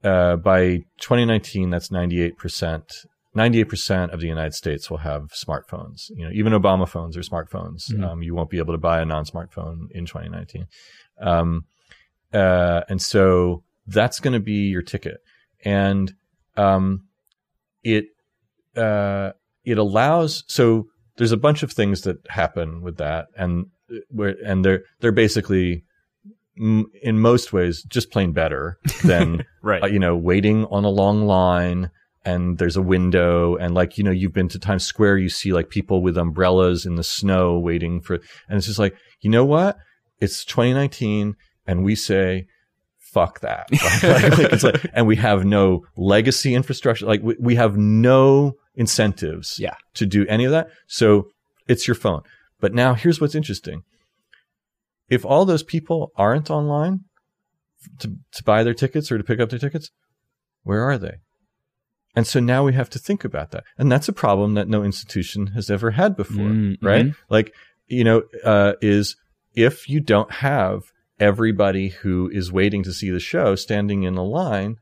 uh, by 2019, that's 98 percent. 98% of the United States will have smartphones. You know, even Obama phones are smartphones.
Mhm.
Um, you won't be able to buy a non-smartphone in 2019. Um, uh, and so that's going to be your ticket. And um, it uh, it allows so there's a bunch of things that happen with that, and where and they're they're basically in most ways just plain better than <laughs>
Right.
uh, you know waiting on a long line and there's a window and like you know you've been to Times Square you see like people with umbrellas in the snow waiting for and it's just like you know what it's 2019 and we say fuck that <laughs> Like, like, it's like, and we have no legacy infrastructure like we, we have no incentives
Yeah.
to do any of that. So it's your phone. But now here's what's interesting. If all those people aren't online to, to buy their tickets or to pick up their tickets where are they? And so now we have to think about that. And that's a problem that no institution has ever had before
Mm,
right? Like you know uh, is if you don't have everybody who is waiting to see the show standing in a line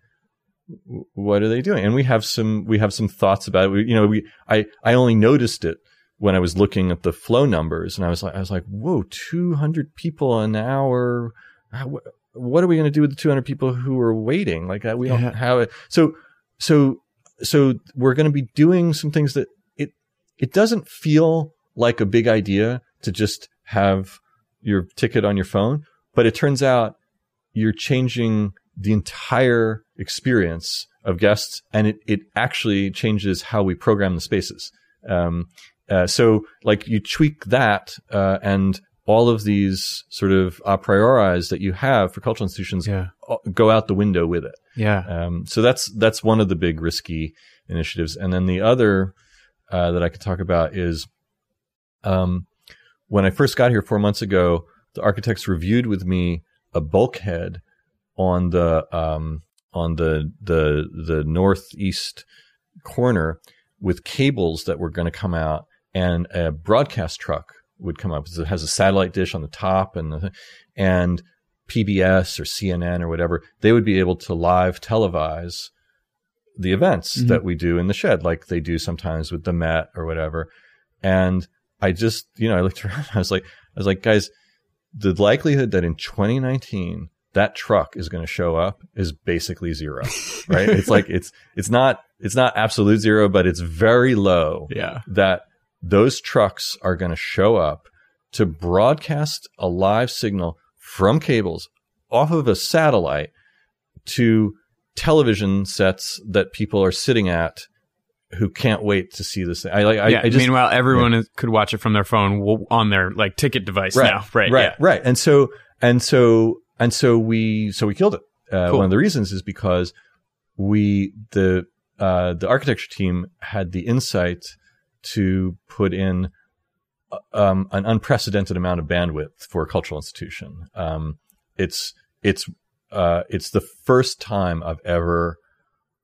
what are they doing? And we have some we have some thoughts about it. We, you know we i i only noticed it when i was looking at the flow numbers and i was like i was like whoa 200 people an hour. How, what are we going to do with the 200 people who are waiting? Like uh, we don't have it. So so so we're going to be doing some things that it it doesn't feel like a big idea to just have your ticket on your phone but it turns out you're changing the entire experience of guests and it, it actually changes how we program the spaces um, uh, so like you tweak that uh, and all of these sort of a prioris that you have for cultural institutions
Yeah.
go out the window with it
Yeah.
um, so that's that's one of the big risky initiatives, and then the other uh, that I could talk about is um, when I first got here four months ago, the architects reviewed with me a bulkhead on the um, on the the the northeast corner with cables that were going to come out, and a broadcast truck would come up. It has a satellite dish on the top, and the, and PBS or CNN or whatever, they would be able to live televise the events
Mhm.
that we do in the shed, like they do sometimes with the Met or whatever. And I just, you know, I looked <laughs> around, I was like, I was like, guys, the likelihood that in 2019 that truck is going to show up is basically zero, <laughs> right? it's like it's it's not it's not absolute zero, but it's very low.
Yeah.
That those trucks are going to show up to broadcast a live signal from cables off of a satellite to television sets that people are sitting at who can't wait to see this. I like. I,
yeah.
I just,
Meanwhile, everyone is, could watch it from their phone on their like ticket device
right,
now. Right.
Right.
Yeah.
Right. And so and so and so we so we killed it. Uh,
Cool.
One of the reasons is because we the uh, the architecture team had the insight to put in uh, um, an unprecedented amount of bandwidth for a cultural institution. Um, it's it's uh, it's the first time I've ever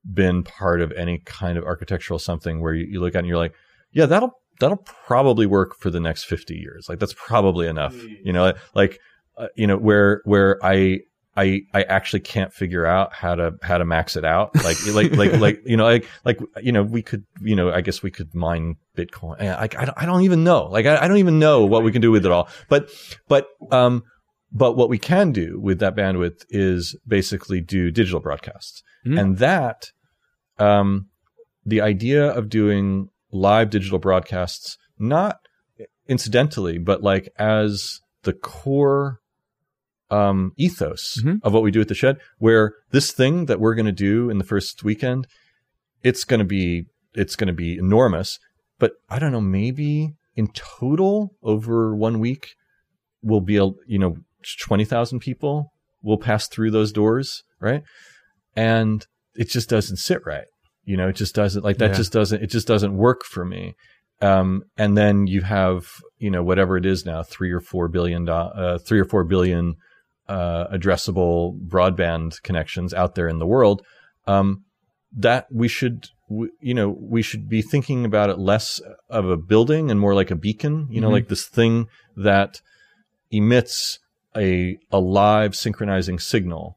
been part of any kind of architectural something where you, you look at it and you're like, yeah, that'll that'll probably work for the next 50 years. Like that's probably enough. You know, like uh, you know where where I I I actually can't figure out how to how to max it out. Like like like <laughs> like you know like like you know we could you know I guess we could mine Bitcoin. I I, don't- I don't even know. Like I, I don't even know what we can do with it all. But but um but what we can do with that bandwidth is basically do digital broadcasts,
Mhm.
and that um the idea of doing live digital broadcasts not incidentally but like as the core um, ethos
Mhm.
of what we do at the shed, where this thing that we're going to do in the first weekend, it's going to be it's going to be enormous. But I don't know, maybe in total over one week, we'll be a you know twenty thousand people will pass through those doors, right? And it just doesn't sit right. You know, it just doesn't like that.
Yeah.
Just doesn't. It just doesn't work for me. Um, and then you have you know whatever it is now, three or four billion, uh, three or four billion uh, addressable broadband connections out there in the world. Um, that we should, w- you know, we should be thinking about it less of a building and more like a beacon. You know,
Mhm.
like this thing that emits a a live synchronizing signal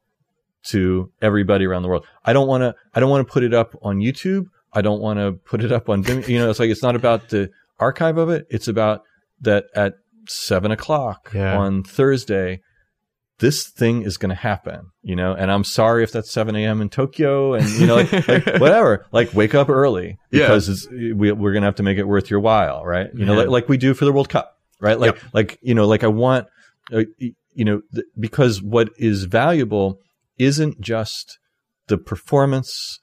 to everybody around the world. I don't want to. I don't want to put it up on YouTube. I don't want to put it up on. Vimeo. You know, it's like it's not about the archive of it. It's about that at seven o'clock
Yeah.
on Thursday. This thing is going to happen, you know, and I'm sorry if that's 7 a.m. in Tokyo and, you know, like, like <laughs> whatever, like wake up early
Yeah.
because it's, we, we're going to have to make it worth your while, right? You know,
Yeah.
like, like we do for the World Cup, right? Like, like, you know, like I want, uh, you know, th- because what is valuable isn't just the performance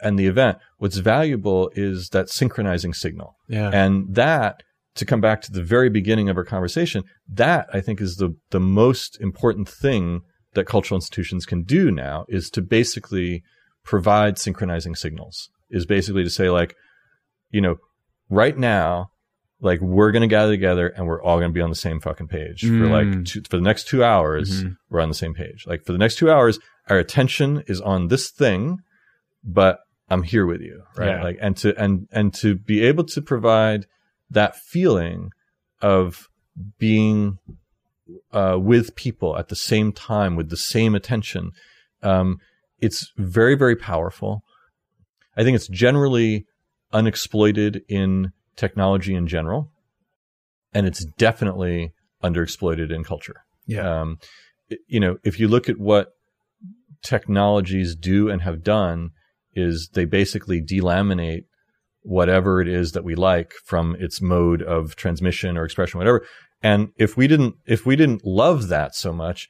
and the event. What's valuable is that synchronizing signal.
Yeah.
And that, to come back to the very beginning of our conversation, that I think is the, the most important thing that cultural institutions can do now is to basically provide synchronizing signals, is basically to say, like, you know, right now, like we're going to gather together and we're all going to be on the same fucking page for like
Mm.
two, for the next two hours.
Mhm.
We're on the same page. Like for the next two hours, our attention is on this thing, but I'm here with you, right?
Yeah.
Like, and to and and to be able to provide that feeling of being uh, with people at the same time with the same attention, um, it's very very powerful. I think it's generally unexploited in technology in general, and it's definitely underexploited in culture.
Yeah.
Um, you know, if you look at what technologies do and have done, is they basically delaminate whatever it is that we like from its mode of transmission or expression, whatever. And if we didn't, if we didn't love that so much,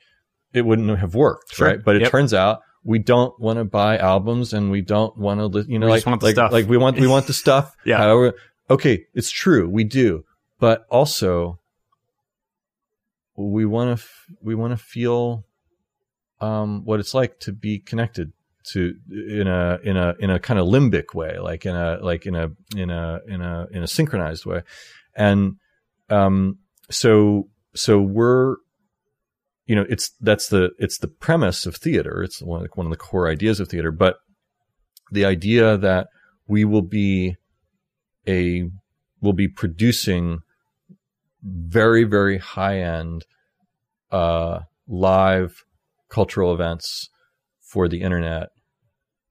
it wouldn't have worked,
Sure.
right? But it
Yep.
turns out we don't want to buy albums and we don't want to, you know,
We
like,
just want the
like,
stuff.
like we want, we want the stuff. <laughs>
Yeah.
However, okay, it's true. We do, but also we want to, f- we want to feel, um, what it's like to be connected to in a in a in a kind of limbic way like in a like in a in a in a in a synchronized way. And um so so we're you know it's that's the it's the premise of theater. It's one of the, one of the core ideas of theater. But the idea that we will be a will be producing very very high end uh live cultural events for the internet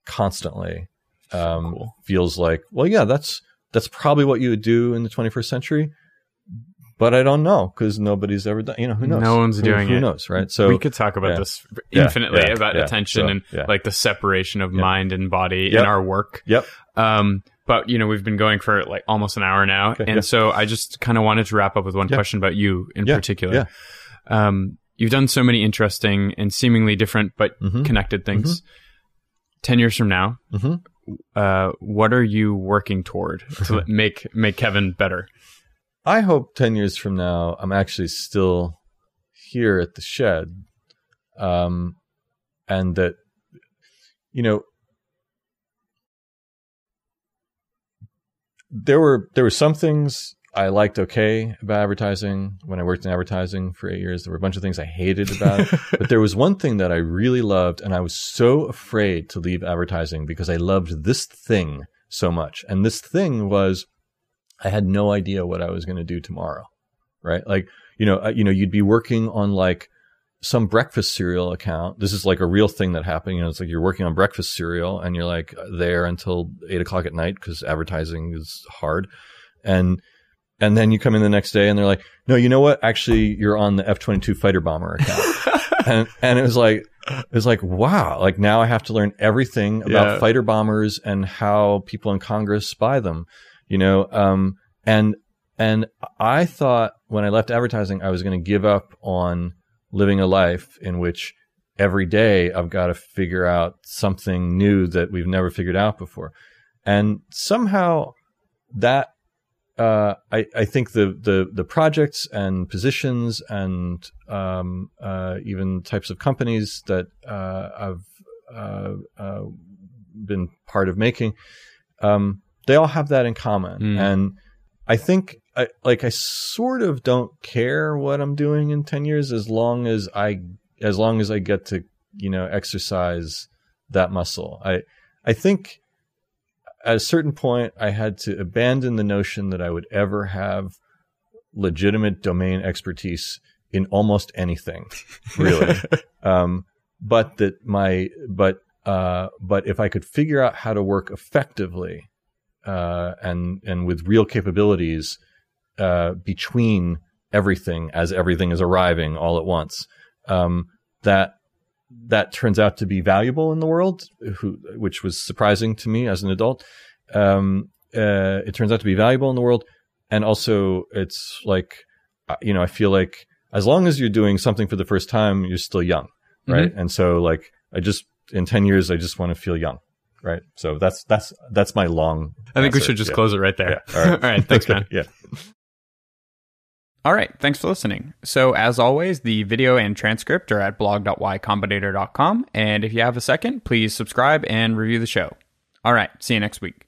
constantly um,
Cool.
feels like well yeah that's that's probably what you would do in the 21st century but I don't know because nobody's ever done. You know, who knows?
No one's
Who-
doing
who
it.
knows, right? So
we could talk about
yeah.
this infinitely
yeah,
about
yeah.
attention
So,
and like the separation of mind and body
Yep.
in our work.
Yep.
Um, but you know, we've been going for like almost an hour now,
Okay,
and so I just kind of wanted to wrap up with one question about you in particular.
yeah.
Um, you've done so many interesting and seemingly different but
Mhm.
connected things. Ten years from now,
Mhm.
uh, what are you working toward <laughs> to make make Kevin better?
I hope 10 years from now, I'm actually still here at the shed. Um, and that, you know, there were, there were some things I liked okay about advertising when I worked in advertising for eight years. There were a bunch of things I hated about it. <laughs> but there was one thing that I really loved, and I was so afraid to leave advertising because I loved this thing so much. And this thing was I had no idea what I was going to do tomorrow, right? Like, you know, uh, you know, you'd be working on like some breakfast cereal account. This is like a real thing that happened. You know, it's like you're working on breakfast cereal and you're like there until eight o'clock at night because advertising is hard, and and then you come in the next day and they're like, no, you know what? Actually, you're on the F twenty two fighter bomber account, <laughs> and and it was like. It was like, wow, like now I have to learn everything about
Yeah.
fighter bombers and how people in Congress spy them you know um and and i thought when i left advertising i was going to give up on living a life in which every day i've got to figure out something new that we've never figured out before and somehow that uh, I, I think the, the, the projects and positions and um, uh, even types of companies that uh, I've uh, uh, been part of making, um, they all have that in common.
Mm.
And I think, I, like, I sort of don't care what I'm doing in ten years as long as I as long as I get to you know exercise that muscle. I I think at a certain point I had to abandon the notion that I would ever have legitimate domain expertise in almost anything, <laughs> really. um, but that my but uh, but if I could figure out how to work effectively uh, and and with real capabilities uh, between everything as everything is arriving all at once, um, that that turns out to be valuable in the world, who, which was surprising to me as an adult. Um, uh, it turns out to be valuable in the world, and also it's like, uh, you know, I feel like as long as you're doing something for the first time, you're still young, right? And so, like, I just in ten years, I just want to feel young, right? So that's that's that's my long.
I think we should just
Yeah.
close it right there.
Yeah. All right. <laughs>
All right. Thanks, <laughs> man.
Yeah.
All right. Thanks for listening. So, as always, the video and transcript are at blog.ycombinator.com. And if you have a second, please subscribe and review the show. All right. See you next week.